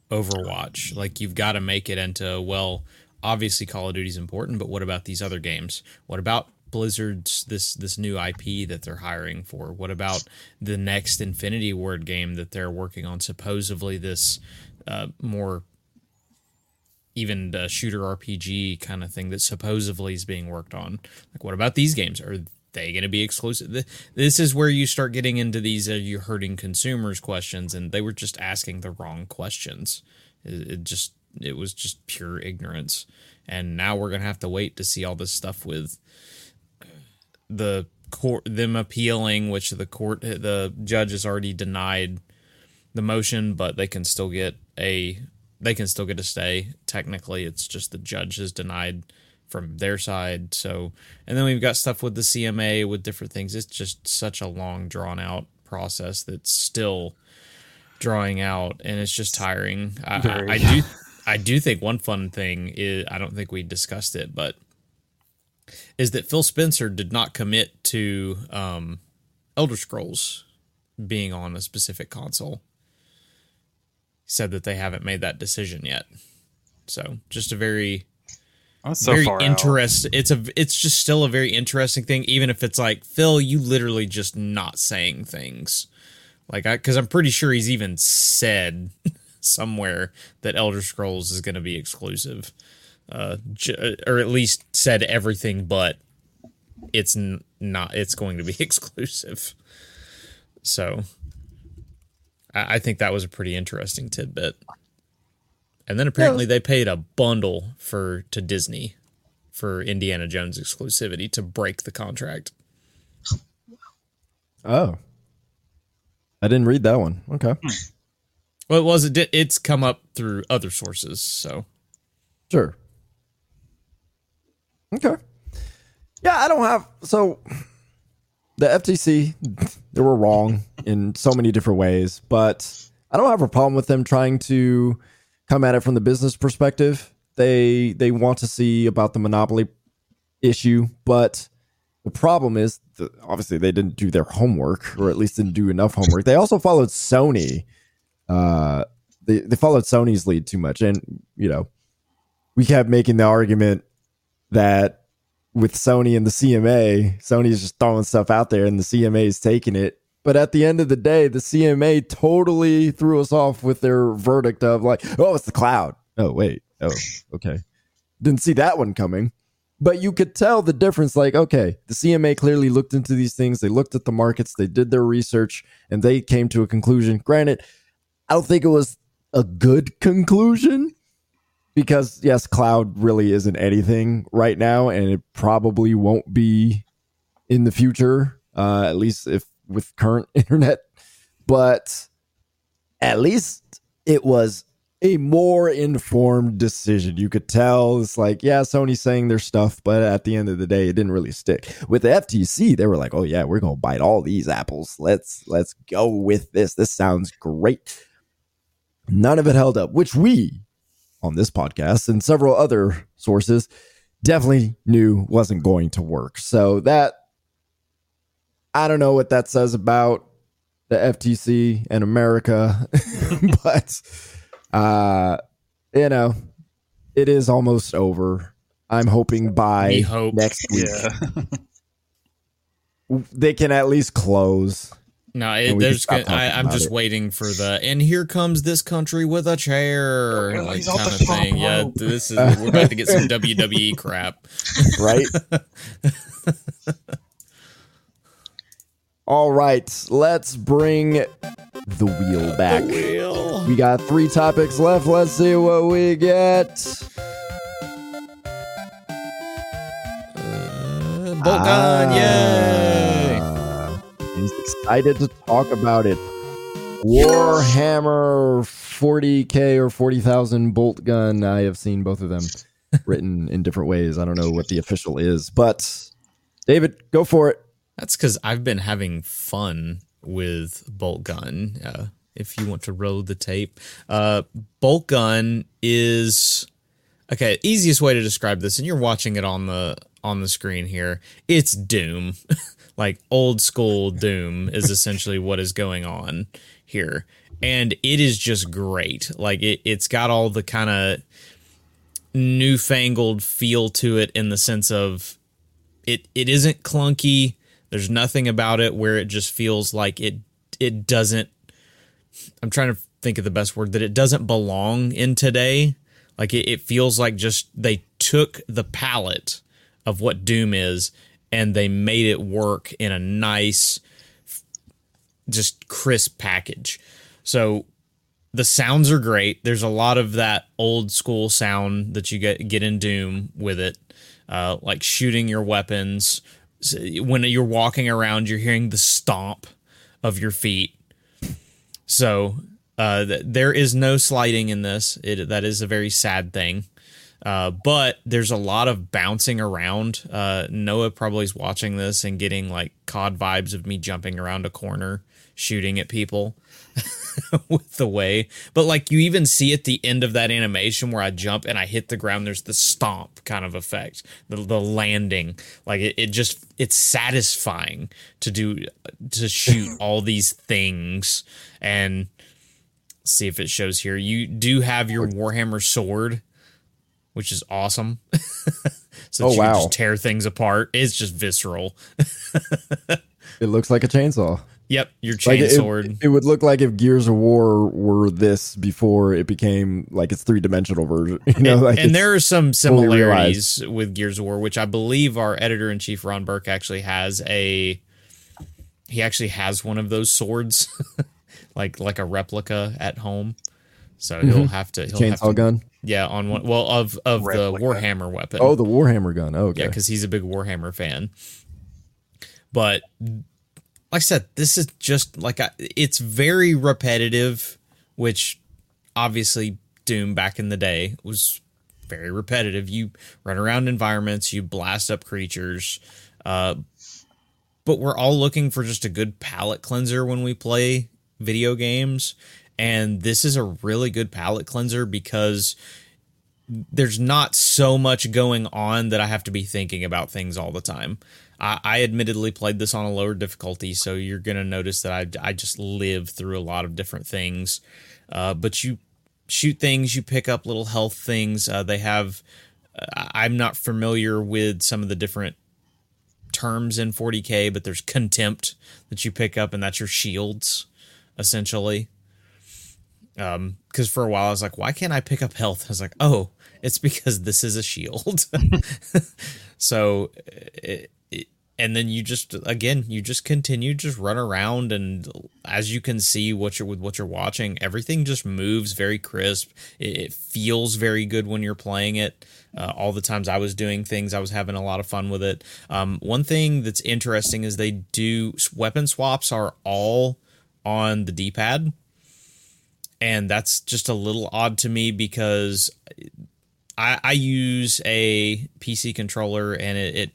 Overwatch. Like you've got to make it into well. Obviously, Call of Duty is important, but what about these other games? What about Blizzard's this this new IP that they're hiring for? What about the next Infinity Ward game that they're working on? Supposedly, this uh, more even a shooter RPG kind of thing that supposedly is being worked on. Like, what about these games? Are they going to be exclusive? This is where you start getting into these "Are you hurting consumers?" questions, and they were just asking the wrong questions. It, it just it was just pure ignorance, and now we're gonna have to wait to see all this stuff with the court them appealing, which the court the judge has already denied the motion, but they can still get a they can still get a stay. Technically, it's just the judge has denied from their side. So, and then we've got stuff with the CMA with different things. It's just such a long, drawn out process that's still drawing out, and it's just tiring. I, I. I do, I do think one fun thing is I don't think we discussed it, but is that Phil Spencer did not commit to um, Elder Scrolls being on a specific console. Said that they haven't made that decision yet. So just a very That's so very out. It's a it's just still a very interesting thing, even if it's like Phil, you literally just not saying things Like, I because I'm pretty sure he's even said somewhere that Elder Scrolls is going to be exclusive, uh, j- or at least said everything but it's n- not. It's going to be exclusive. So, I, I think that was a pretty interesting tidbit. And then apparently they paid a bundle for to Disney for Indiana Jones exclusivity to break the contract. Oh, I didn't read that one. Okay, hmm. Well, it was it did, it's come up through other sources, so sure. Okay. Yeah, I don't have so the FTC they were wrong in so many different ways, but I don't have a problem with them trying to come at it from the business perspective. They they want to see about the monopoly issue, but the problem is that obviously they didn't do their homework, or at least didn't do enough homework. They also followed Sony. Uh, they they followed Sony's lead too much, and you know, we kept making the argument that with Sony and the CMA, Sony's just throwing stuff out there, and the CMA is taking it. But at the end of the day, the CMA totally threw us off with their verdict of like, oh, it's the cloud. Oh, wait. Oh, okay. Didn't see that one coming. But you could tell the difference. Like, okay, the CMA clearly looked into these things. They looked at the markets, they did their research, and they came to a conclusion. Granted, I don't think it was a good conclusion because, yes, cloud really isn't anything right now, and it probably won't be in the future, uh, at least if with current internet. But at least it was a more informed decision. You could tell it's like, yeah, Sony's saying their stuff, but at the end of the day, it didn't really stick. With the FTC, they were like, oh yeah, we're gonna bite all these apples. Let's let's go with this. This sounds great. None of it held up, which we on this podcast and several other sources definitely knew wasn't going to work. So that I don't know what that says about the FTC and America, but uh, you know, it is almost over. I'm hoping by hope. next week Yeah. they can at least close. No, it, there's. can Gonna, I, I'm just it. waiting for the. And here comes this country with a chair, Oh, like kind of thing. top Yeah, this is. We're about to get some WWE crap. right? All right, let's bring the wheel back. Wheel. We got three topics left. Let's see what we get. Uh, bolt gun, yay! He's excited to talk about it. Warhammer 40k or 40,000 Boltgun. I have seen both of them written in different ways. I don't know what the official is, but David, go for it. That's because I've been having fun with Boltgun. Uh, if you want to roll the tape, uh, Boltgun is okay. Easiest way to describe this, and you're watching it on the on the screen here. It's Doom, like old school Doom is essentially what is going on here, and it is just great. Like it, it's got all the kind of newfangled feel to it in the sense of it it isn't clunky. There's nothing about it where it just feels like it it doesn't I'm trying to think of the best word that it doesn't belong in today. Like it, it feels like just they took the palette of what Doom is and they made it work in a nice just crisp package. So the sounds are great. There's a lot of that old school sound that you get get in Doom with it, uh, like shooting your weapons. When you're walking around, you're hearing the stomp of your feet. So uh, th- there is no sliding in this. It that is a very sad thing. Uh, but there's a lot of bouncing around. Uh, Noah probably is watching this and getting like COD vibes of me jumping around a corner, shooting at people with the way. But like you even see at the end of that animation where I jump and I hit the ground, there's the stomp kind of effect, the, the landing. Like it, it just it's satisfying to do to shoot all these things and see if it shows here. You do have your Warhammer sword, which is awesome. so Oh, you wow. just tear things apart. It's just visceral. It looks like a chainsaw. Yep, your Like chain it, it would look like if Gears of War were this before it became like its three dimensional version. You know, and, like and there are some similarities with Gears of War, which I believe our editor in chief Ron Burke actually has a. He actually has one of those swords, like like a replica at home. So he'll have to he'll have chainsaw to, gun. yeah on one well of of the Replica. Warhammer weapon. Oh, the Warhammer gun. Oh, okay. Yeah, because he's a big Warhammer fan. But like I said, this is just like I, it's very repetitive, which obviously Doom back in the day was very repetitive. You run around environments, you blast up creatures, uh, but we're all looking for just a good palate cleanser when we play video games. And this is a really good palate cleanser because there's not so much going on that I have to be thinking about things all the time. I, I admittedly played this on a lower difficulty, so you're gonna notice that I I just live through a lot of different things. Uh, but you shoot things, you pick up little health things. Uh, they have. I'm not familiar with some of the different terms in 40k, but there's contempt that you pick up, and that's your shields, essentially um because for a while i was like why can't i pick up health? I was like oh it's because this is a shield. So it, it, and then you just again you just continue just run around and as you can see what you're with what you're watching everything just moves very crisp. It, it feels very good when you're playing it. Uh, all the times i was doing things i was having a lot of fun with it. Um, one thing that's interesting is they do weapon swaps are all on the d-pad and that's just a little odd to me because I, I use a PC controller and it, it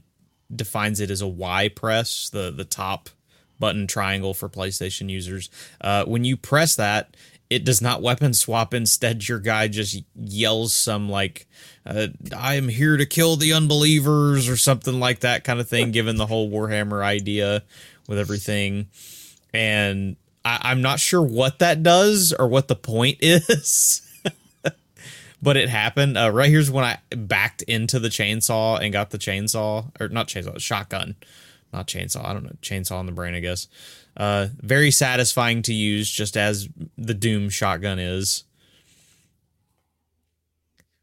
defines it as a Y press, the the top button triangle for PlayStation users. Uh, when you press that, it does not weapon swap. Instead, your guy just yells some like, uh, "I am here to kill the unbelievers" or something like that kind of thing. given the whole Warhammer idea with everything, and I, I'm not sure what that does or what the point is. but it happened. Uh, right here's when I backed into the chainsaw and got the chainsaw, or not chainsaw, shotgun, not chainsaw. I don't know, chainsaw in the brain, I guess. Uh, very satisfying to use, just as the Doom shotgun is.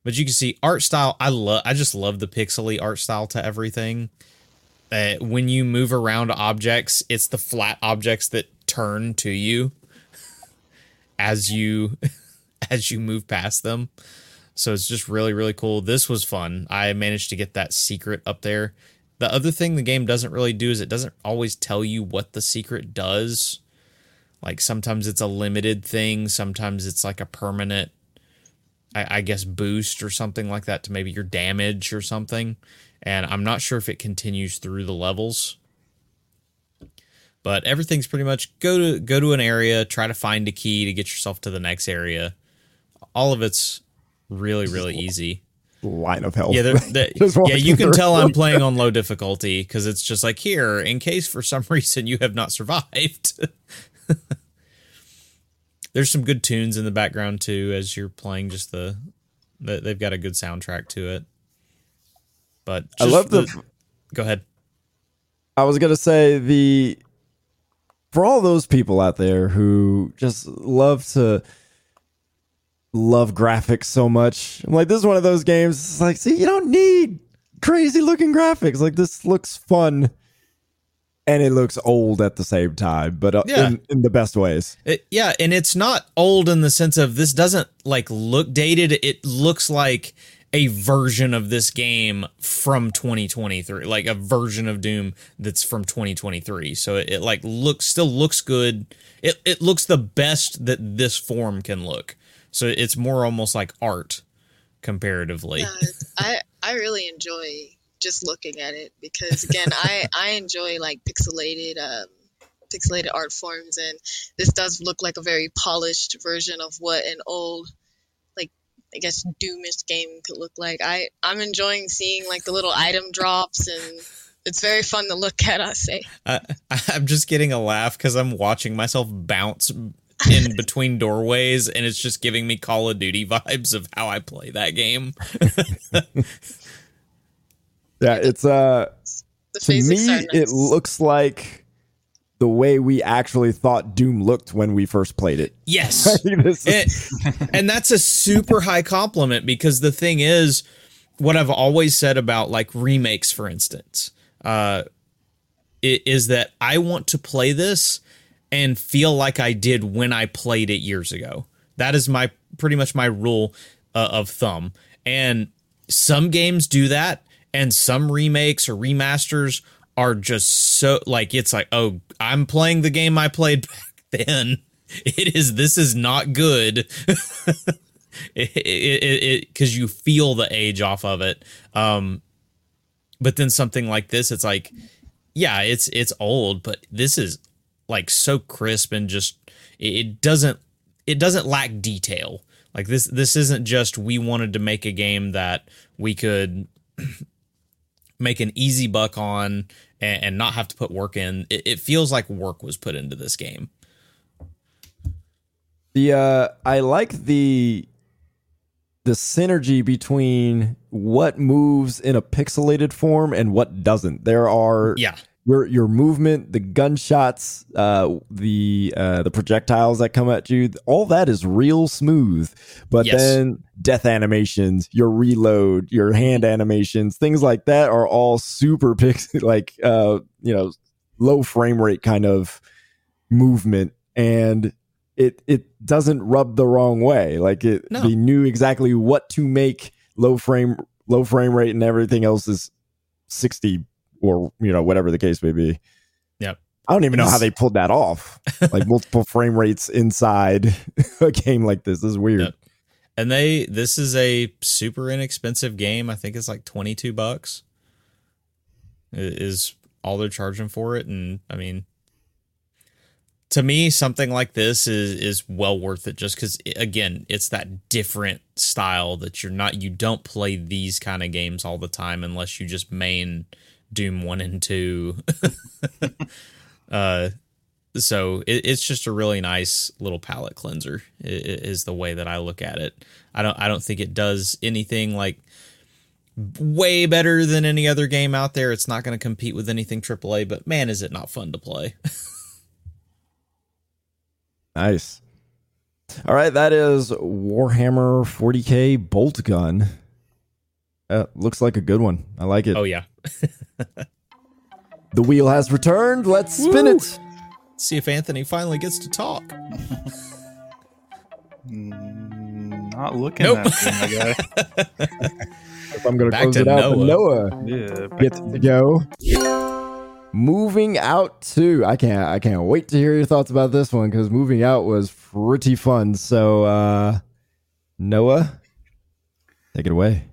But you can see art style. I love. I just love the pixely art style to everything. Uh, when you move around objects, it's the flat objects that turn to you as you as you move past them. So it's just really really cool. This was fun. I managed to get that secret up there. The other thing the game doesn't really do is it doesn't always tell you what the secret does. Like sometimes it's a limited thing, sometimes it's like a permanent I, I guess boost or something like that to maybe your damage or something. And I'm not sure if it continues through the levels but everything's pretty much go to go to an area try to find a key to get yourself to the next area. All of it's really really easy. Line of health. yeah they're, they Just yeah you can tell i'm playing on low difficulty because it's just like here in case for some reason you have not survived. There's some good tunes in the background too as you're playing just the, the they've got a good soundtrack to it. But I love the. go ahead. I was gonna say the for all those people out there who just love to love graphics so much. I'm like, this is one of those games. It's like, see, you don't need crazy looking graphics. Like this looks fun, and it looks old at the same time, but uh, Yeah. in, in the best ways. It, yeah, and it's not old in the sense of this doesn't like look dated. It looks like a version of this game from 2023, like a version of Doom that's from 2023. So it, it like looks still looks good. It it looks the best that this form can look. So it's more almost like art comparatively. Yeah, I I really enjoy just looking at it because again I I enjoy like pixelated um pixelated art forms and this does look like a very polished version of what an old I guess doomish game could look like. I I'm enjoying seeing like the little item drops and it's very fun to look at. I say. I, I'm just getting a laugh because I'm watching myself bounce in between doorways, and it's just giving me Call of Duty vibes of how I play that game. Yeah, it's uh to me it looks like the way we actually thought Doom looked when we first played it. Yes. it, and that's a super high compliment because the thing is, what I've always said about like remakes, for instance, uh, is that I want to play this and feel like I did when I played it years ago. That is my pretty much my rule uh, of thumb. And some games do that, and some remakes or remasters are just so like it's like oh i'm playing the game i played back then. It is this is not good. It because you feel the age off of it. Um but then something like this it's like yeah it's it's old but this is like so crisp and just it doesn't it doesn't lack detail. Like this this isn't just we wanted to make a game that we could make an easy buck on and, and not have to put work in. It, it, feels like work was put into this game. The uh, I like the the synergy between what moves in a pixelated form and what doesn't. There are yeah your your movement, the gunshots, uh, the uh, the projectiles that come at you, all that is real smooth. But yes. then death animations, your reload, your hand animations, things like that are all super pix like uh, you know low frame rate kind of movement, and it it doesn't rub the wrong way. Like it, no. they knew exactly what to make low frame low frame rate, and everything else is sixty or you know whatever the case may be. Yep. I don't even know how they pulled that off. like multiple frame rates inside a game like this. This is weird. Yep. And they this is a super inexpensive game. I think it's like 22 bucks. Is all they're charging for it and I mean to me something like this is is well worth it just cuz again, it's that different style that you're not you don't play these kind of games all the time unless you just main Doom one and two. uh, so it, it's just a really nice little palate cleanser. Is the way that I look at it. I don't I don't think it does anything like way better than any other game out there. It's not going to compete with anything AAA, but man, is it not fun to play. nice. All right, that is Warhammer 40k Boltgun. Uh, looks like a good one. I like it. Oh yeah. the wheel has returned. Let's spin Woo! it. See if Anthony finally gets to talk. Mm, not looking nope. at my guy. if I'm going to close it out Noah. Noah yeah, gets to go. Moving Out 2 I can't I can't wait to hear your thoughts about this one because moving out was pretty fun. So uh Noah, take it away.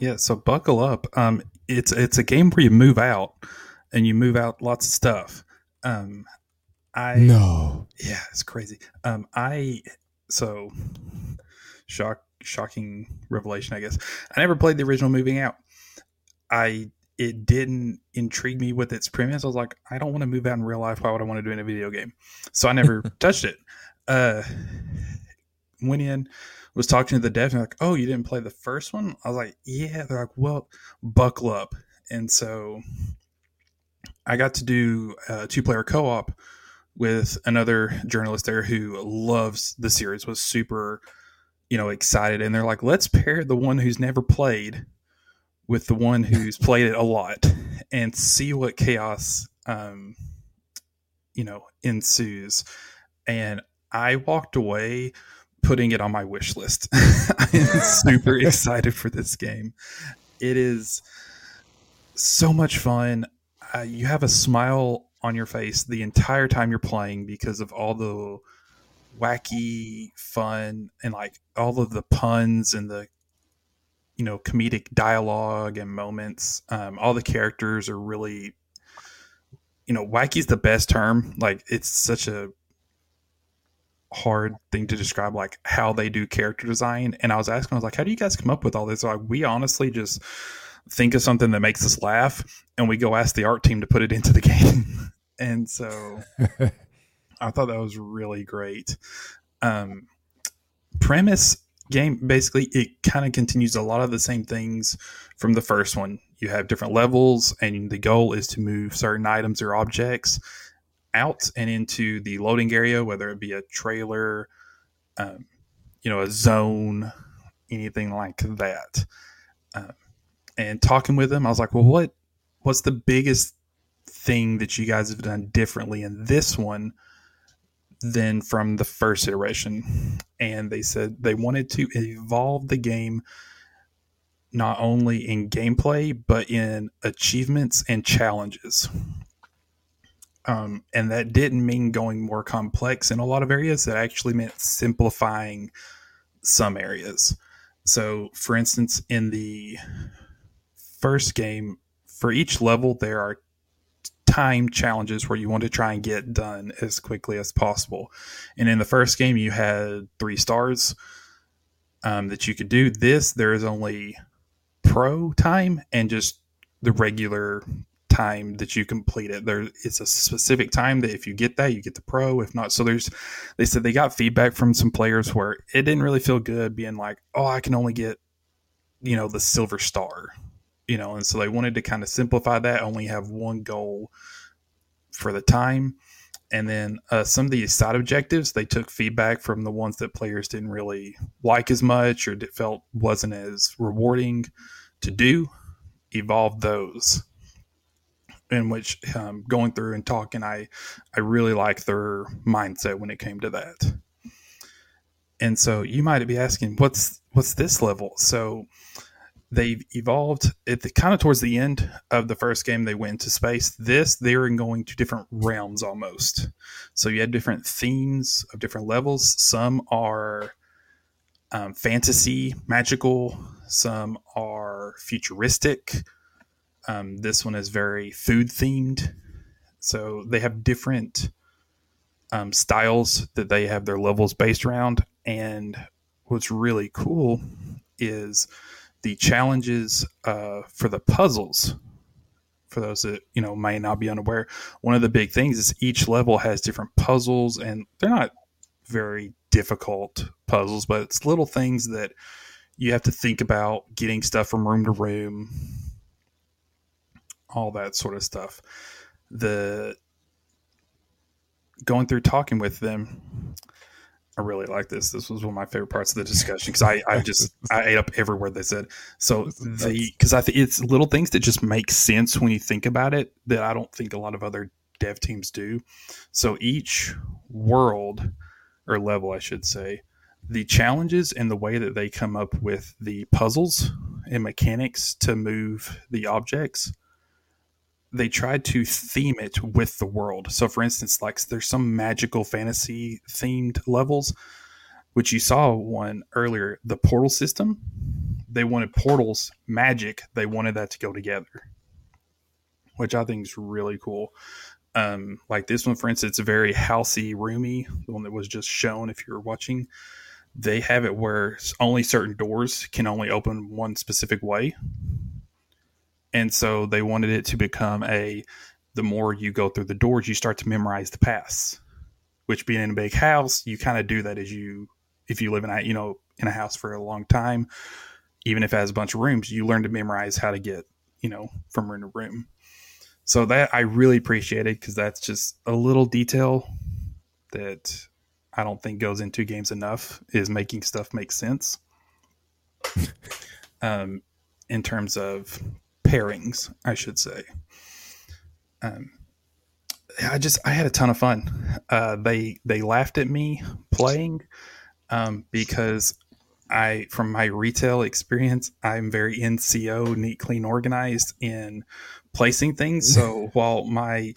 Yeah, so buckle up. Um, it's it's a game where you move out and you move out lots of stuff. Um, I no, yeah, it's crazy. Um, I so shock shocking revelation. I guess I never played the original Moving Out. I it didn't intrigue me with its premise. I was like, I don't want to move out in real life. Why would I want to do it in a video game? So I never touched it. Uh, went in was talking to the dev and like, oh, you didn't play the first one? I was like, yeah. They're like, well, buckle up. And so I got to do a two player co op with another journalist there who loves the series, was super, you know, excited. And they're like, let's pair the one who's never played with the one who's played it a lot and see what chaos, um, you know, ensues. And I walked away putting it on my wish list. I am super excited for this game. It is so much fun. Uh, you have a smile on your face the entire time you're playing because of all the wacky fun and like all of the puns and the you know comedic dialogue and moments um, all the characters are really you know wacky's the best term like it's such a hard thing to describe like how they do character design. And i was asking i was like how do you guys come up with all this? Like we honestly just think of something that makes us laugh and we go ask the art team to put it into the game. And so i thought that was really great. Um premise game basically it kind of continues a lot of the same things from the first one. You have different levels and the goal is to move certain items or objects out and into the loading area, whether it be a trailer, um, you know, a zone, anything like that. Uh, and talking with them, I was like, well, what what's the biggest thing that you guys have done differently in this one than from the first iteration? And they said they wanted to evolve the game not only in gameplay but in achievements and challenges. Um, and that didn't mean going more complex in a lot of areas. That actually meant simplifying some areas. So, for instance, in the first game, for each level, there are time challenges where you want to try and get done as quickly as possible. And in the first game, you had three stars um, that you could do. This, there is only pro time and just the regular time that you complete it. There, it's a specific time that if you get that, you get the pro. If not, so there's. They said they got feedback from some players where it didn't really feel good being like, oh, I can only get, you know, the silver star, you know, and so they wanted to kind of simplify that. Only have one goal for the time. And then uh, some of the side objectives, they took feedback from the ones that players didn't really like as much or felt wasn't as rewarding to do, evolved those in which um, going through and talking, I I really like their mindset when it came to that. And so you might be asking, what's what's this level? So they've evolved at the kind of towards the end of the first game they went to space. This they're going to different realms almost. So you had different themes of different levels. Some are um, fantasy magical. Some are futuristic um, this one is very food themed. So they have different um, styles that they have their levels based around. And what's really cool is the challenges uh, for the puzzles. For those that you know may not be unaware, one of the big things is each level has different puzzles, and they're not very difficult puzzles, but it's little things that you have to think about getting stuff from room to room, all that sort of stuff. The going through talking with them, I really like this. This was one of my favorite parts of the discussion because I, I just I ate up every word they said. So the because I think it's little things that just make sense when you think about it that I don't think a lot of other dev teams do. So each world or level, I should say, the challenges and the way that they come up with the puzzles and mechanics to move the objects they tried to theme it with the world. So, for instance, like there's some magical fantasy themed levels, which you saw one earlier. The portal system, they wanted portals magic. They wanted that to go together, which I think is really cool. Um, like this one, for instance, very housey, roomy. The one that was just shown if you're watching. They have it where only certain doors can only open one specific way and so they wanted it to become a the more you go through the doors you start to memorize the paths which being in a big house you kind of do that as you if you live in a you know in a house for a long time even if it has a bunch of rooms you learn to memorize how to get you know from room to room. So that i really appreciated because that's just a little detail that i don't think goes into games enough is making stuff make sense. Um, in terms of pairings, I should say. Um, I just I had a ton of fun. Uh, they they laughed at me playing um, because I from my retail experience I'm very NCO neat clean organized in placing things. So while my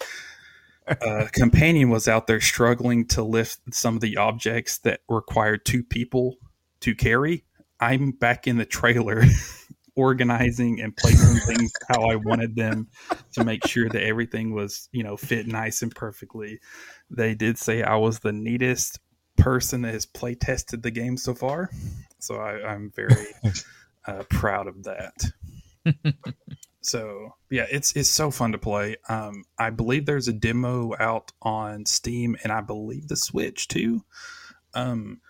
uh, companion was out there struggling to lift some of the objects that required two people to carry, I'm back in the trailer organizing and placing things how I wanted them to make sure that everything was, you know, fit nice and perfectly. They did say I was the neatest person that has play tested the game so far. So I, am very uh, proud of that. so yeah, it's it's so fun to play. Um, I believe there's a demo out on Steam and I believe the Switch too. Um,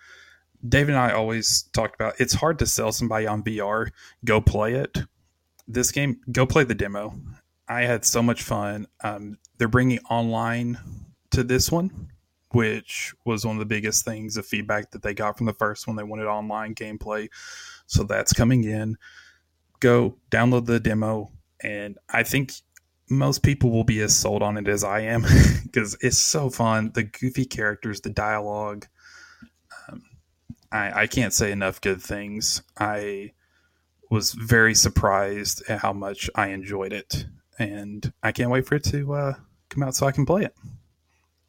David and I always talked about it's hard to sell somebody on VR. Go play it. This game, go play the demo. I had so much fun. Um, they're bringing online to this one, which was one of the biggest things of feedback that they got from the first one. They wanted online gameplay, so that's coming in. Go download the demo, and I think most people will be as sold on it as I am because it's so fun. The goofy characters, the dialogue. I, I can't say enough good things. I was very surprised at how much I enjoyed it, and I can't wait for it to uh, come out so I can play it.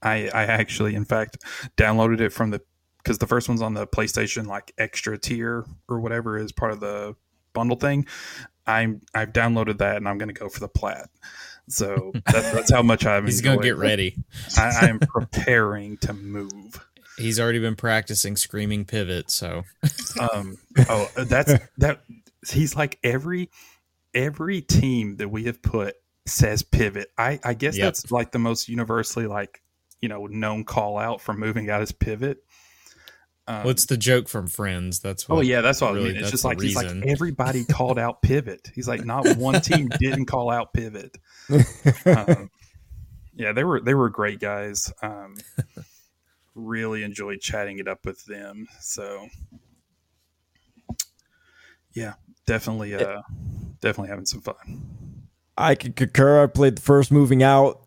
I, I actually, in fact, downloaded it from the because the first one's on the PlayStation like extra tier or whatever is part of the bundle thing. I'm I've downloaded that and I'm going to go for the plat. So that's, that's how much I'm. He's going to get ready. I, I'm preparing to move. He's already been practicing screaming pivot. So, um, oh, that's that. He's like every every team that we have put says pivot. I I guess Yep. that's like the most universally like you know known call out for moving out is pivot. Um, what's the joke from Friends? That's what, Oh yeah, that's what really- I mean. It's just like he's like everybody called out pivot. He's like not one team didn't call out pivot. Um, yeah, they were they were great guys. Um, really enjoyed chatting it up with them. So yeah, definitely uh definitely having some fun. I can concur. I played the first moving out.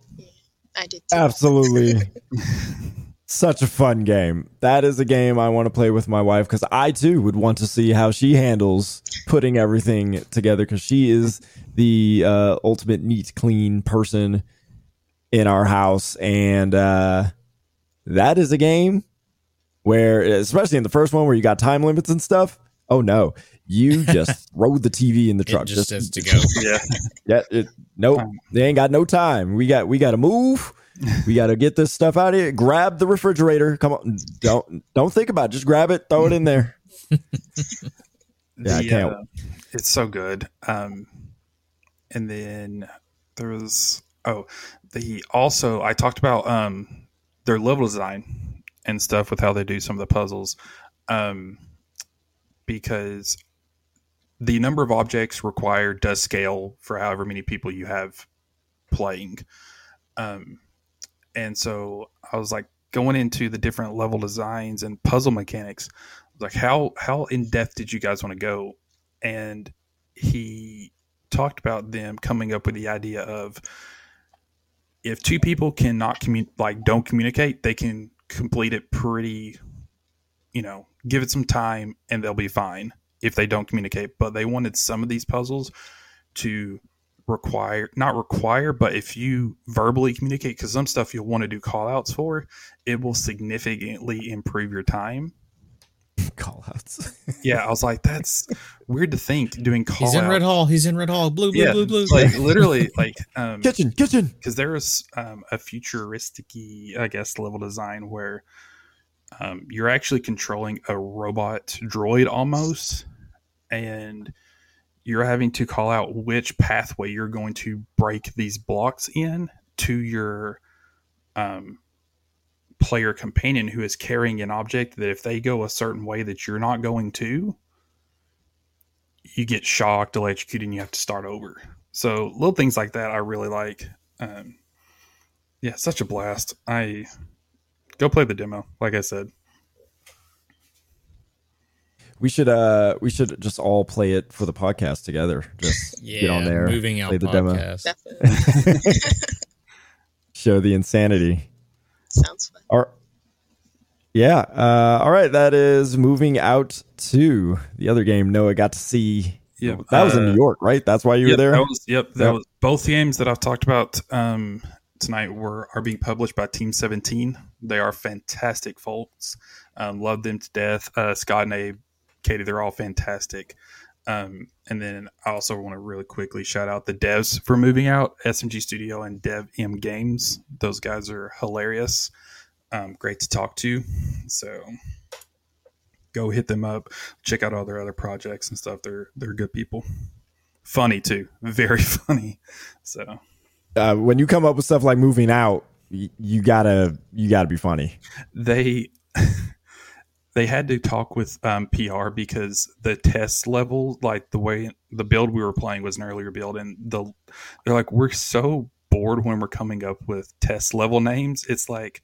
I did too. Absolutely. Such a fun game. That is a game I want to play with my wife because I too would want to see how she handles putting everything together because she is the uh, ultimate neat, clean person in our house. And uh, that is a game where, especially in the first one where you got time limits and stuff. Oh no, you just throw the TV in the It truck. just has to go. Yeah. Yeah, it, nope. They ain't got no time. We got we got to move. We got to get this stuff out of here. Grab the refrigerator. Come on, don't don't think about it. Just grab it. Throw it in there. Yeah, I can't- uh, it's so good. Um, and then there was oh the also I talked about um their level design and stuff with how they do some of the puzzles, um, because the number of objects required does scale for however many people you have playing. Um, and so I was like going into the different level designs and puzzle mechanics like how how in depth did you guys want to go and he talked about them coming up with the idea of if two people cannot commun- like don't communicate they can complete it pretty you know give it some time and they'll be fine if they don't communicate. But they wanted some of these puzzles to require not require but if you verbally communicate because some stuff you'll want to do call outs for it will significantly improve your time Call outs. yeah, I was like, that's weird to think doing call He's in out. Red Hall. He's in Red Hall. Blue, blue, yeah, blue, blue. like literally, like um, kitchen, kitchen. because there was um, a futuristic I guess, level design where um, you're actually controlling a robot droid almost, and you're having to call out which pathway you're going to break these blocks in to your um, player companion who is carrying an object that if they go a certain way that you're not going to, you get shocked, electrocuted, and you have to start over. So little things like that I really like. Um, yeah, such a blast. I go play the demo, like I said. We should uh we should just all play it for the podcast together. Just yeah, get on there, moving out play the demo. podcast. Definitely. show the insanity. Sounds fun. All yeah. Uh, all right. That is moving out to the other game. Noah got to see. Yep, That was in uh, New York, right? That's why you yep, were there. That was, yep, that Yep. was both games that I've talked about um, tonight were are being published by Team Seventeen. They are fantastic folks. Um, love them to death. Uh, Scott and Abe, Katie, they're all fantastic. Um, and then I also want to really quickly shout out the devs for moving out SMG Studio and Dev M Games. Those guys are hilarious. Um, great to talk to. So go hit them up. Check out all their other projects and stuff. They're they're good people. Funny too, very funny. So uh, when you come up with stuff like moving out, you gotta you gotta be funny. they they had to talk with um, PR because the test level, like the way the build we were playing was an earlier build, and the they're like we're so bored when we're coming up with test level names. It's like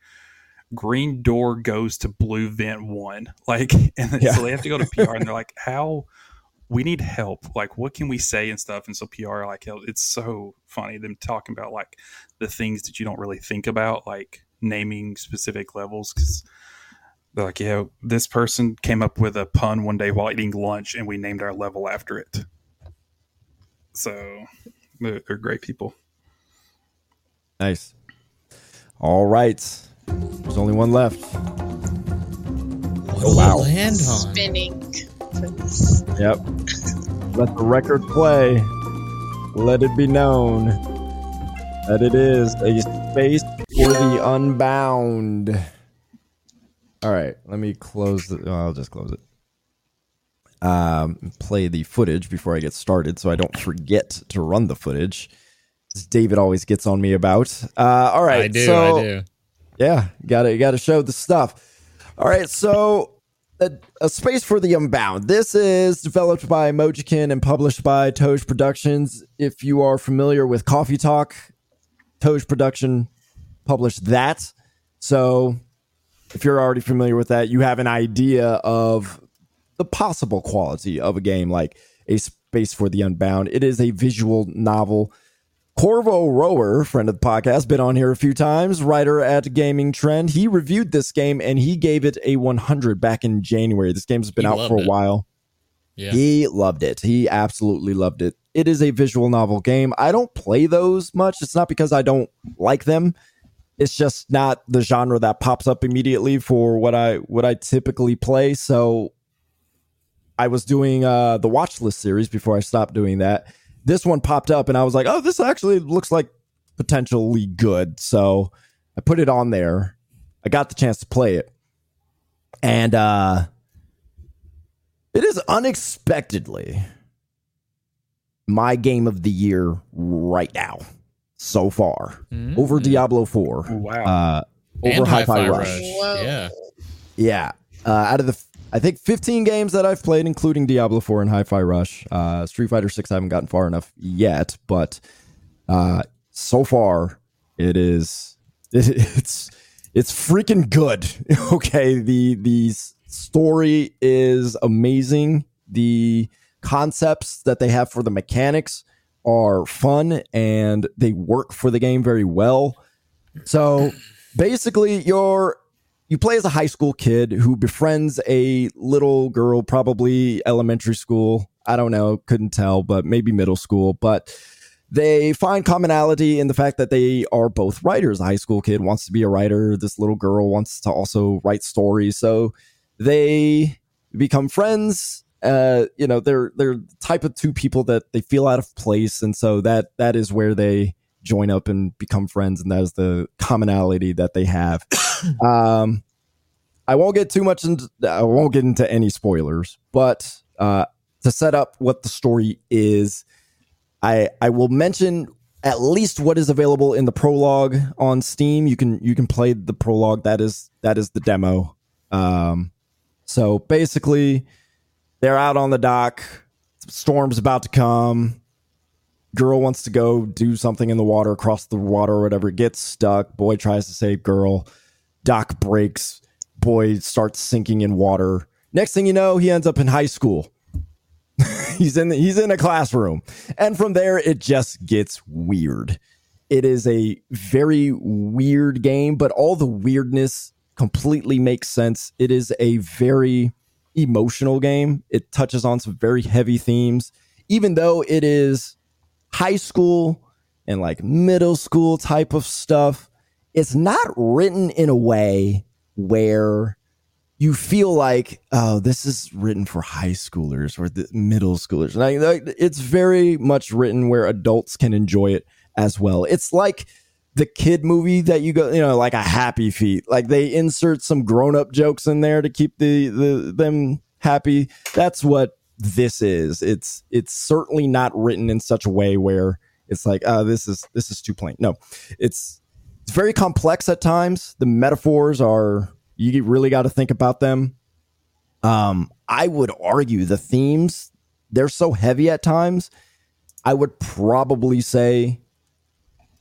green door goes to blue vent one. Like, and yeah. so they have to go to PR and they're like, how we need help. Like, what can we say and stuff? And so PR, like, it's so funny them talking about like the things that you don't really think about, like naming specific levels. Cause they're like, yeah, this person came up with a pun one day while eating lunch and we named our level after it. So they're, they're great people. Nice. All right. There's only one left. oh, wow. Land on. Spinning. Yep. Let the record play. Let it be known that it is a space for the unbound. All right, let me close the. Oh, I'll just close it. Um, play the footage before I get started, so I don't forget to run the footage. As David always gets on me about. Uh, all right, I do. So, I do. Yeah, got to got to show the stuff. All right, so a, a, Space for the Unbound. This is developed by Mojiken and published by Toge Productions. If you are familiar with Coffee Talk, Toge Production published that. So if you're already familiar with that, you have an idea of the possible quality of a game like A Space for the Unbound. It is a visual novel Corvo Rower, friend of the podcast, been on here a few times, writer at Gaming Trend. He reviewed this game and he gave it a 100 back in January. This game's been he out for a it. while. Yeah. He loved it. He absolutely loved it. It is a visual novel game. I don't play those much. It's not because I don't like them. It's just not the genre that pops up immediately for what I what I typically play. So I was doing uh the watch list series before I stopped doing that this one popped up and I was like, oh, this actually looks like potentially good. So I put it on there. I got the chance to play it. And uh it is unexpectedly my game of the year right now so far mm-hmm. over Diablo 4. Wow. Uh, over Hi-Fi, Rush. Rush. Yeah. Yeah. Uh, out of the I think 15 games that I've played, including Diablo 4 and Hi Fi Rush. Uh, Street Fighter 6, I haven't gotten far enough yet, but uh, so far it is it, it's it's freaking good. okay, the the story is amazing. The concepts that they have for the mechanics are fun and they work for the game very well. So basically, you're you play as a high school kid who befriends a little girl, probably elementary school. I don't know, couldn't tell, but maybe middle school. But they find commonality in the fact that they are both writers. A high school kid wants to be a writer. This little girl wants to also write stories. So they become friends. Uh, you know, they're they're the type of two people that they feel out of place, and so that that is where they join up and become friends, and that is the commonality that they have. um, I won't get too much into. I won't get into any spoilers, but uh, to set up what the story is, I I will mention at least what is available in the prologue on Steam. You can you can play the prologue. That is that is the demo. Um, so basically, they're out on the dock. Storm's about to come girl wants to go do something in the water, across the water or whatever, gets stuck. Boy tries to save girl. Dock breaks. Boy starts sinking in water. Next thing you know, he ends up in high school. he's in he's in a classroom. And from there it just gets weird. It is a very weird game, but all the weirdness completely makes sense. It is a very emotional game. It touches on some very heavy themes even though it is high school and like middle school type of stuff, it's not written in a way where you feel like, oh, this is written for high schoolers or the middle schoolers. Like, it's very much written where adults can enjoy it as well. It's like the kid movie that you go, you know, like a Happy Feet. Like they insert some grown up jokes in there to keep the the them happy. That's what this is. It's it's certainly not written in such a way where it's like, oh, this is this is too plain. No, it's it's very complex at times. The metaphors are you really got to think about them. Um, I would argue the themes they're so heavy at times. I would probably say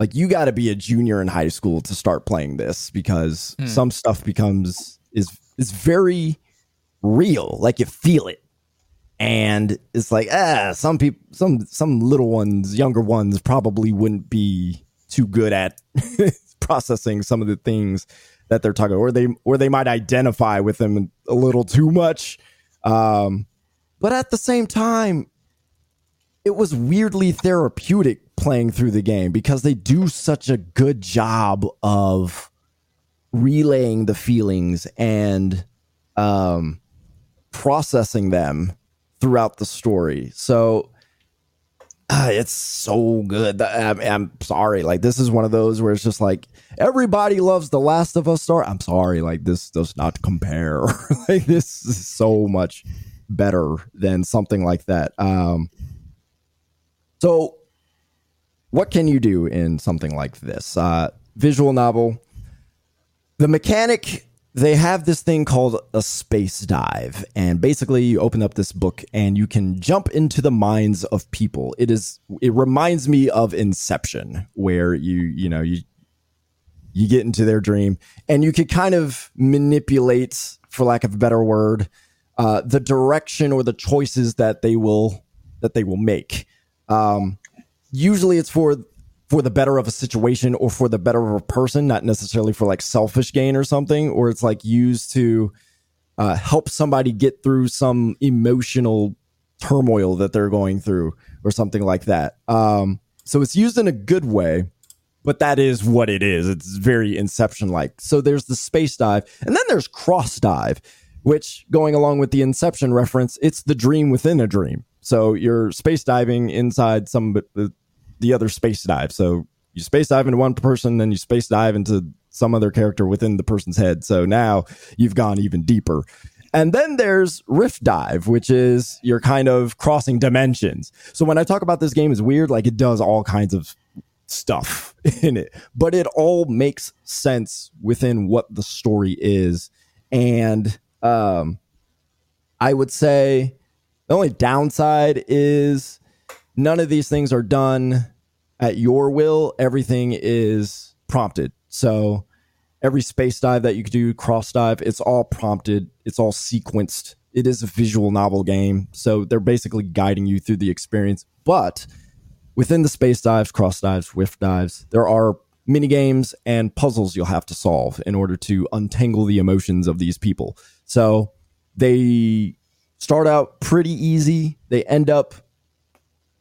like you got to be a junior in high school to start playing this because Hmm. some stuff becomes is is very real. Like you feel it. And it's like ah some people some some little ones younger ones probably wouldn't be too good at processing some of the things that they're talking or they or they might identify with them a little too much. Um but at the same time it was weirdly therapeutic playing through the game because they do such a good job of relaying the feelings and um processing them throughout the story. So uh, it's so good. I'm, I'm sorry. Like this is one of those where it's just like everybody loves The Last of Us story. I'm sorry. Like this does not compare. like this is so much better than something like that. Um, so what can you do in something like this? Uh, visual novel. The mechanic they have this thing called a space dive and basically you open up this book and you can jump into the minds of people it is it reminds me of inception where you you know you you get into their dream and you could kind of manipulate for lack of a better word uh, the direction or the choices that they will that they will make um, usually it's for for the better of a situation or for the better of a person, not necessarily for like selfish gain or something, or it's like used to uh, help somebody get through some emotional turmoil that they're going through or something like that. Um, so it's used in a good way, but that is what it is. It's very Inception like. So there's the space dive, and then there's cross dive, which going along with the Inception reference, it's the dream within a dream. So you're space diving inside some the other space dive. So you space dive into one person, then you space dive into some other character within the person's head. So now you've gone even deeper. And then there's Rift Dive, which is you're kind of crossing dimensions. So when I talk about this game is weird, like it does all kinds of stuff in it, but it all makes sense within what the story is. And um, I would say the only downside is none of these things are done at your will. Everything is prompted. So every space dive that you could do, cross dive, it's all prompted, it's all sequenced. It is a visual novel game. So they're basically guiding you through the experience. But within the space dives, cross dives, whiff dives, there are mini games and puzzles you'll have to solve in order to untangle the emotions of these people. So they start out pretty easy. They end up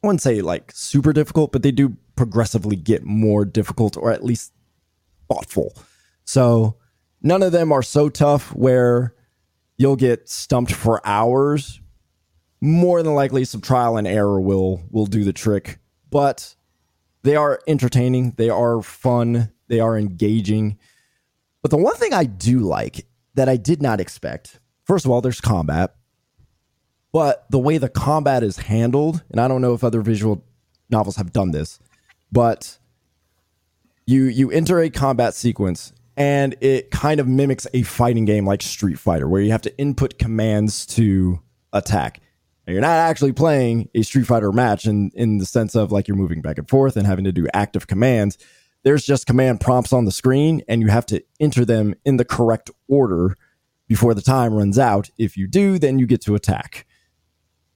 I wouldn't say like super difficult, but they do progressively get more difficult or at least thoughtful. So none of them are so tough where you'll get stumped for hours. More than likely some trial and error will will do the trick, but they are entertaining, they are fun, they are engaging. But the one thing I do like that I did not expect, first of all, there's combat but the way the combat is handled, and I don't know if other visual novels have done this, but you you enter a combat sequence and it kind of mimics a fighting game like Street Fighter, where you have to input commands to attack. And you're not actually playing a Street Fighter match in, in the sense of like you're moving back and forth and having to do active commands. There's just command prompts on the screen, and you have to enter them in the correct order before the time runs out. If you do, then you get to attack.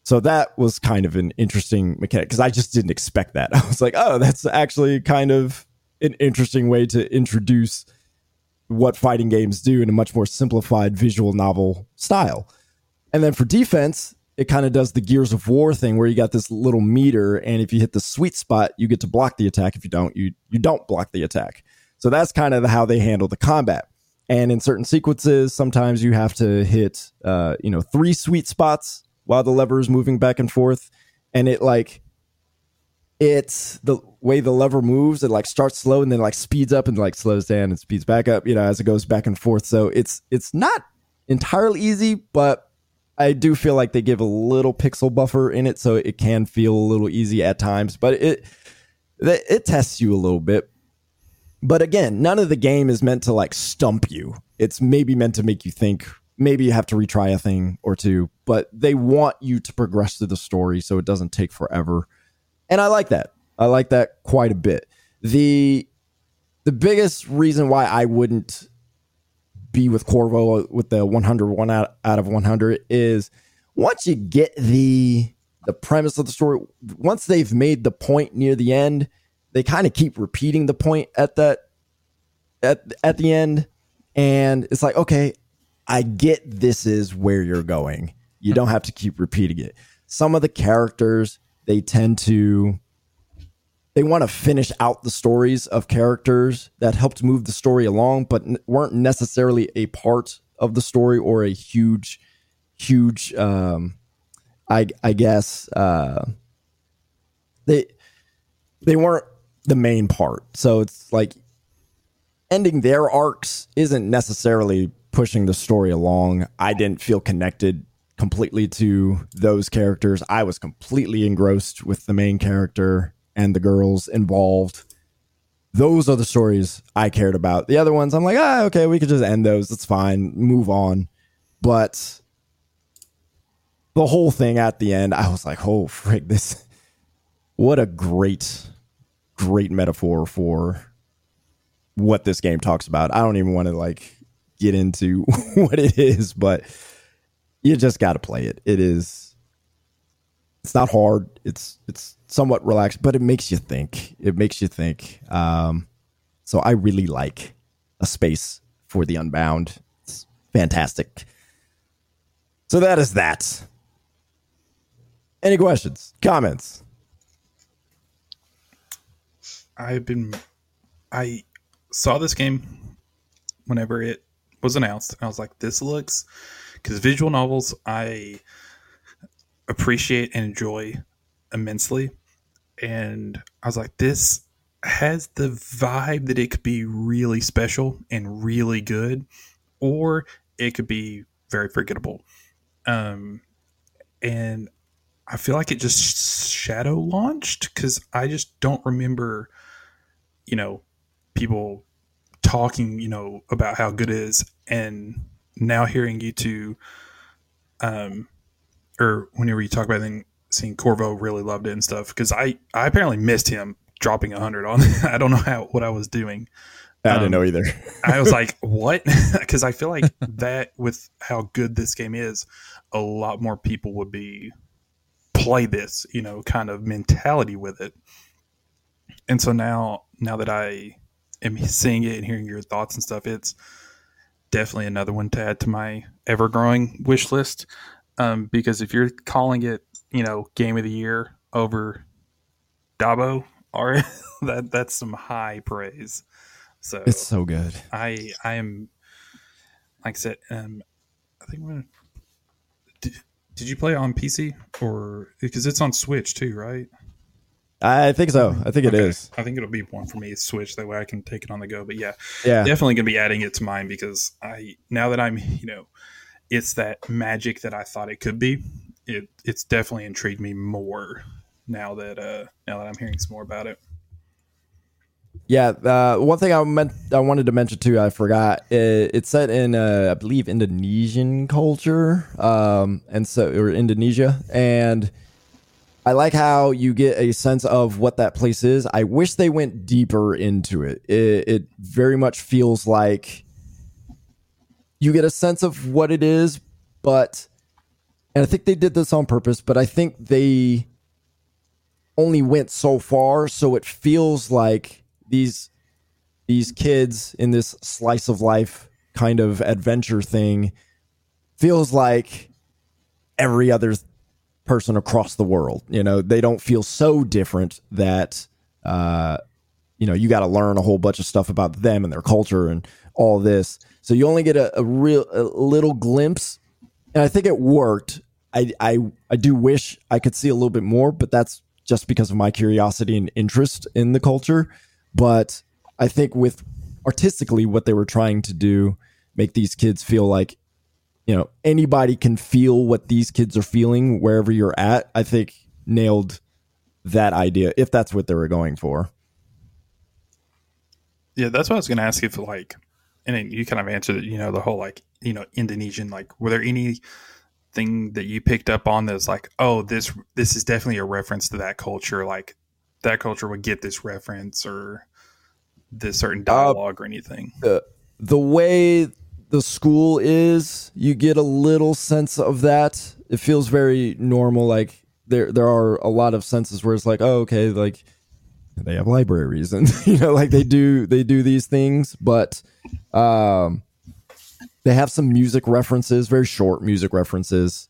So that was kind of an interesting mechanic because I just didn't expect that. I was like, oh, that's actually kind of an interesting way to introduce what fighting games do in a much more simplified visual novel style. And then for defense, it kind of does the Gears of War thing where you got this little meter, and if you hit the sweet spot, you get to block the attack. If you don't, you you don't block the attack. So that's kind of how they handle the combat. And in certain sequences, sometimes you have to hit, uh, you know, three sweet spots while the lever is moving back and forth. And it like it's the way the lever moves it like starts slow and then like speeds up and like slows down and speeds back up you know as it goes back and forth. So it's it's not entirely easy but i do feel like they give a little pixel buffer in it so it can feel a little easy at times. But it it, tests you a little bit. But again none of the game is meant to like stump you. It's maybe meant to make you think maybe you have to retry a thing or two, but they want you to progress through the story so it doesn't take forever. And I like that. I like that quite a bit. the the biggest reason why I wouldn't be with Corvo with the 100 one out, out of 100 is once you get the the premise of the story, once they've made the point near the end, they kind of keep repeating the point at that at at the end, and it's like, okay, I get this is where you're going. You don't have to keep repeating it. Some of the characters they tend to they want to finish out the stories of characters that helped move the story along, but weren't necessarily a part of the story or a huge, huge. Um, I I guess uh, they they weren't the main part. So it's like ending their arcs isn't necessarily pushing the story along. I didn't feel connected completely to those characters. I was completely engrossed with the main character and the girls involved. Those are the stories I cared about. The other ones, I'm like, ah, okay, we could just end those. It's fine, move on. But the whole thing at the end, I was like, oh, frick, this, what a great, great metaphor for what this game talks about. I don't even want to like get into what it is, but you just got to play it. It is, it's not hard. It's, it's, somewhat relaxed, but it makes you think. It makes you think. Um, so I really like a space for the Unbound. It's fantastic. So that is that. Any questions, comments? I've been, I saw this game whenever it was announced. I was like, this looks, because visual novels I appreciate and enjoy immensely. And I was like, this has the vibe that it could be really special and really good, or it could be very forgettable. Um, and I feel like it just shadow launched because I just don't remember, you know, people talking, you know, about how good it is. And now hearing you two, um, or whenever you talk about then seeing Corvo really loved it and stuff because I I apparently missed him dropping a hundred on. I don't know how what I was doing. I didn't um, know either. I was like, what? Because I feel like that with how good this game is, a lot more people would be play this, you know, kind of mentality with it. And so now, now that I am seeing it and hearing your thoughts and stuff, it's definitely another one to add to my ever growing wish list. Um, because if you're calling it you know, game of the year over Dabo, or that that's some high praise. So it's so good. I I am like I said, um, I think gonna. Did, did you play on PC or because it's on Switch too, right? I think so. I think it okay. is. I think it'll be one for me. Switch that way I can take it on the go. But yeah, yeah, definitely gonna be adding it to mine because I now that I'm you know, it's that magic that I thought it could be it it's definitely intrigued me more now that uh now that I'm hearing some more about it. Yeah, uh, one thing I meant I wanted to mention too, I forgot. It, it's set in uh, I believe Indonesian culture, um, and so or Indonesia, and I like how you get a sense of what that place is. I wish they went deeper into it. It, it very much feels like you get a sense of what it is, but and I think they did this on purpose, but I think they only went so far, so it feels like these these kids in this slice of life kind of adventure thing feels like every other person across the world. You know, they don't feel so different that uh, you know you got to learn a whole bunch of stuff about them and their culture and all this. So you only get a, a real a little glimpse, and I think it worked. I, I I do wish I could see a little bit more, but that's just because of my curiosity and interest in the culture. But I think with artistically what they were trying to do, make these kids feel like, you know, anybody can feel what these kids are feeling wherever you're at. I think nailed that idea if that's what they were going for. Yeah, that's what I was going to ask if like, and you kind of answered. You know, the whole like, you know, Indonesian. Like, were there any thing that you picked up on that's like, oh, this this is definitely a reference to that culture, like that culture would get this reference or this certain dialogue uh, or anything. Uh, the way the school is, you get a little sense of that. It feels very normal. Like there, there are a lot of senses where it's like, oh, okay, like they have libraries and you know, like they do, they do these things, but um, they have some music references, very short music references.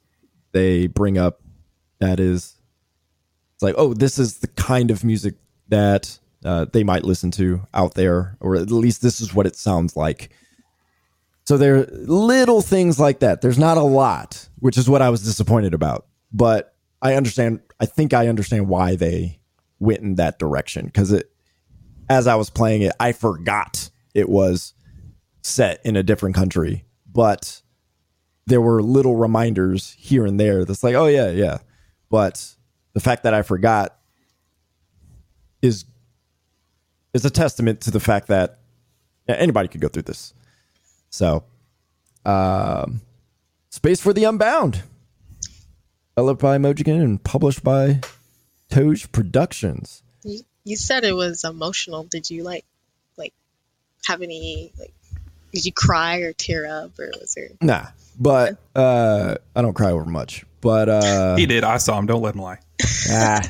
They bring up that is, it's like, oh, this is the kind of music that uh, they might listen to out there, or at least this is what it sounds like. So there are little things like that. There's not a lot, which is what I was disappointed about. But I understand. I think I understand why they went in that direction because it, as I was playing it, I forgot it was set in a different country, but there were little reminders here and there that's like, oh yeah, yeah. But the fact that I forgot is is a testament to the fact that anybody could go through this. So, um, Space for the Unbound, developed by Mojiken and published by Toge Productions. You, you said it was emotional. Did you like, like, have any like? Did you cry or tear up, or was there? Nah, but uh, I don't cry over much. But uh, he did. I saw him. Don't let him lie. Ah.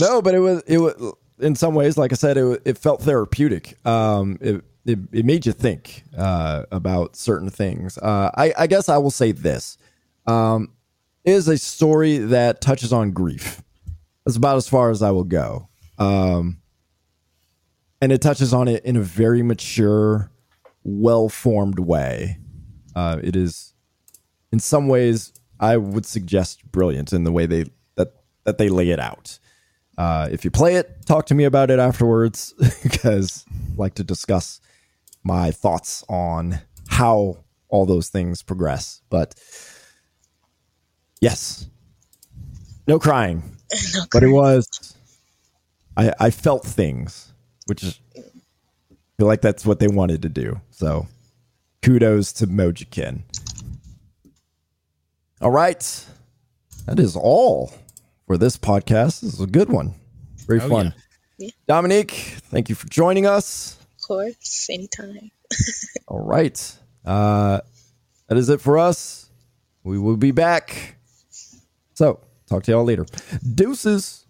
no, but it was it was in some ways, like I said, it it felt therapeutic. Um, it it, it made you think uh, about certain things. Uh, I, I guess I will say this um, is a story that touches on grief. That's about as far as I will go. Um, and it touches on it in a very mature, well formed way. Uh, it is, in some ways, I would suggest brilliant in the way they that that they lay it out. Uh, if you play it, talk to me about it afterwards because I like to discuss my thoughts on how all those things progress. But yes, no crying, no but it was. I I felt things, which is I feel like that's what they wanted to do. So kudos to Mojiken. All right, that is all for this podcast. This is a good one, very oh, fun. Yeah. Dominique, thank you for joining us course, anytime. All right. Uh, that is it for us. We will be back. So, talk to y'all later. Deuces.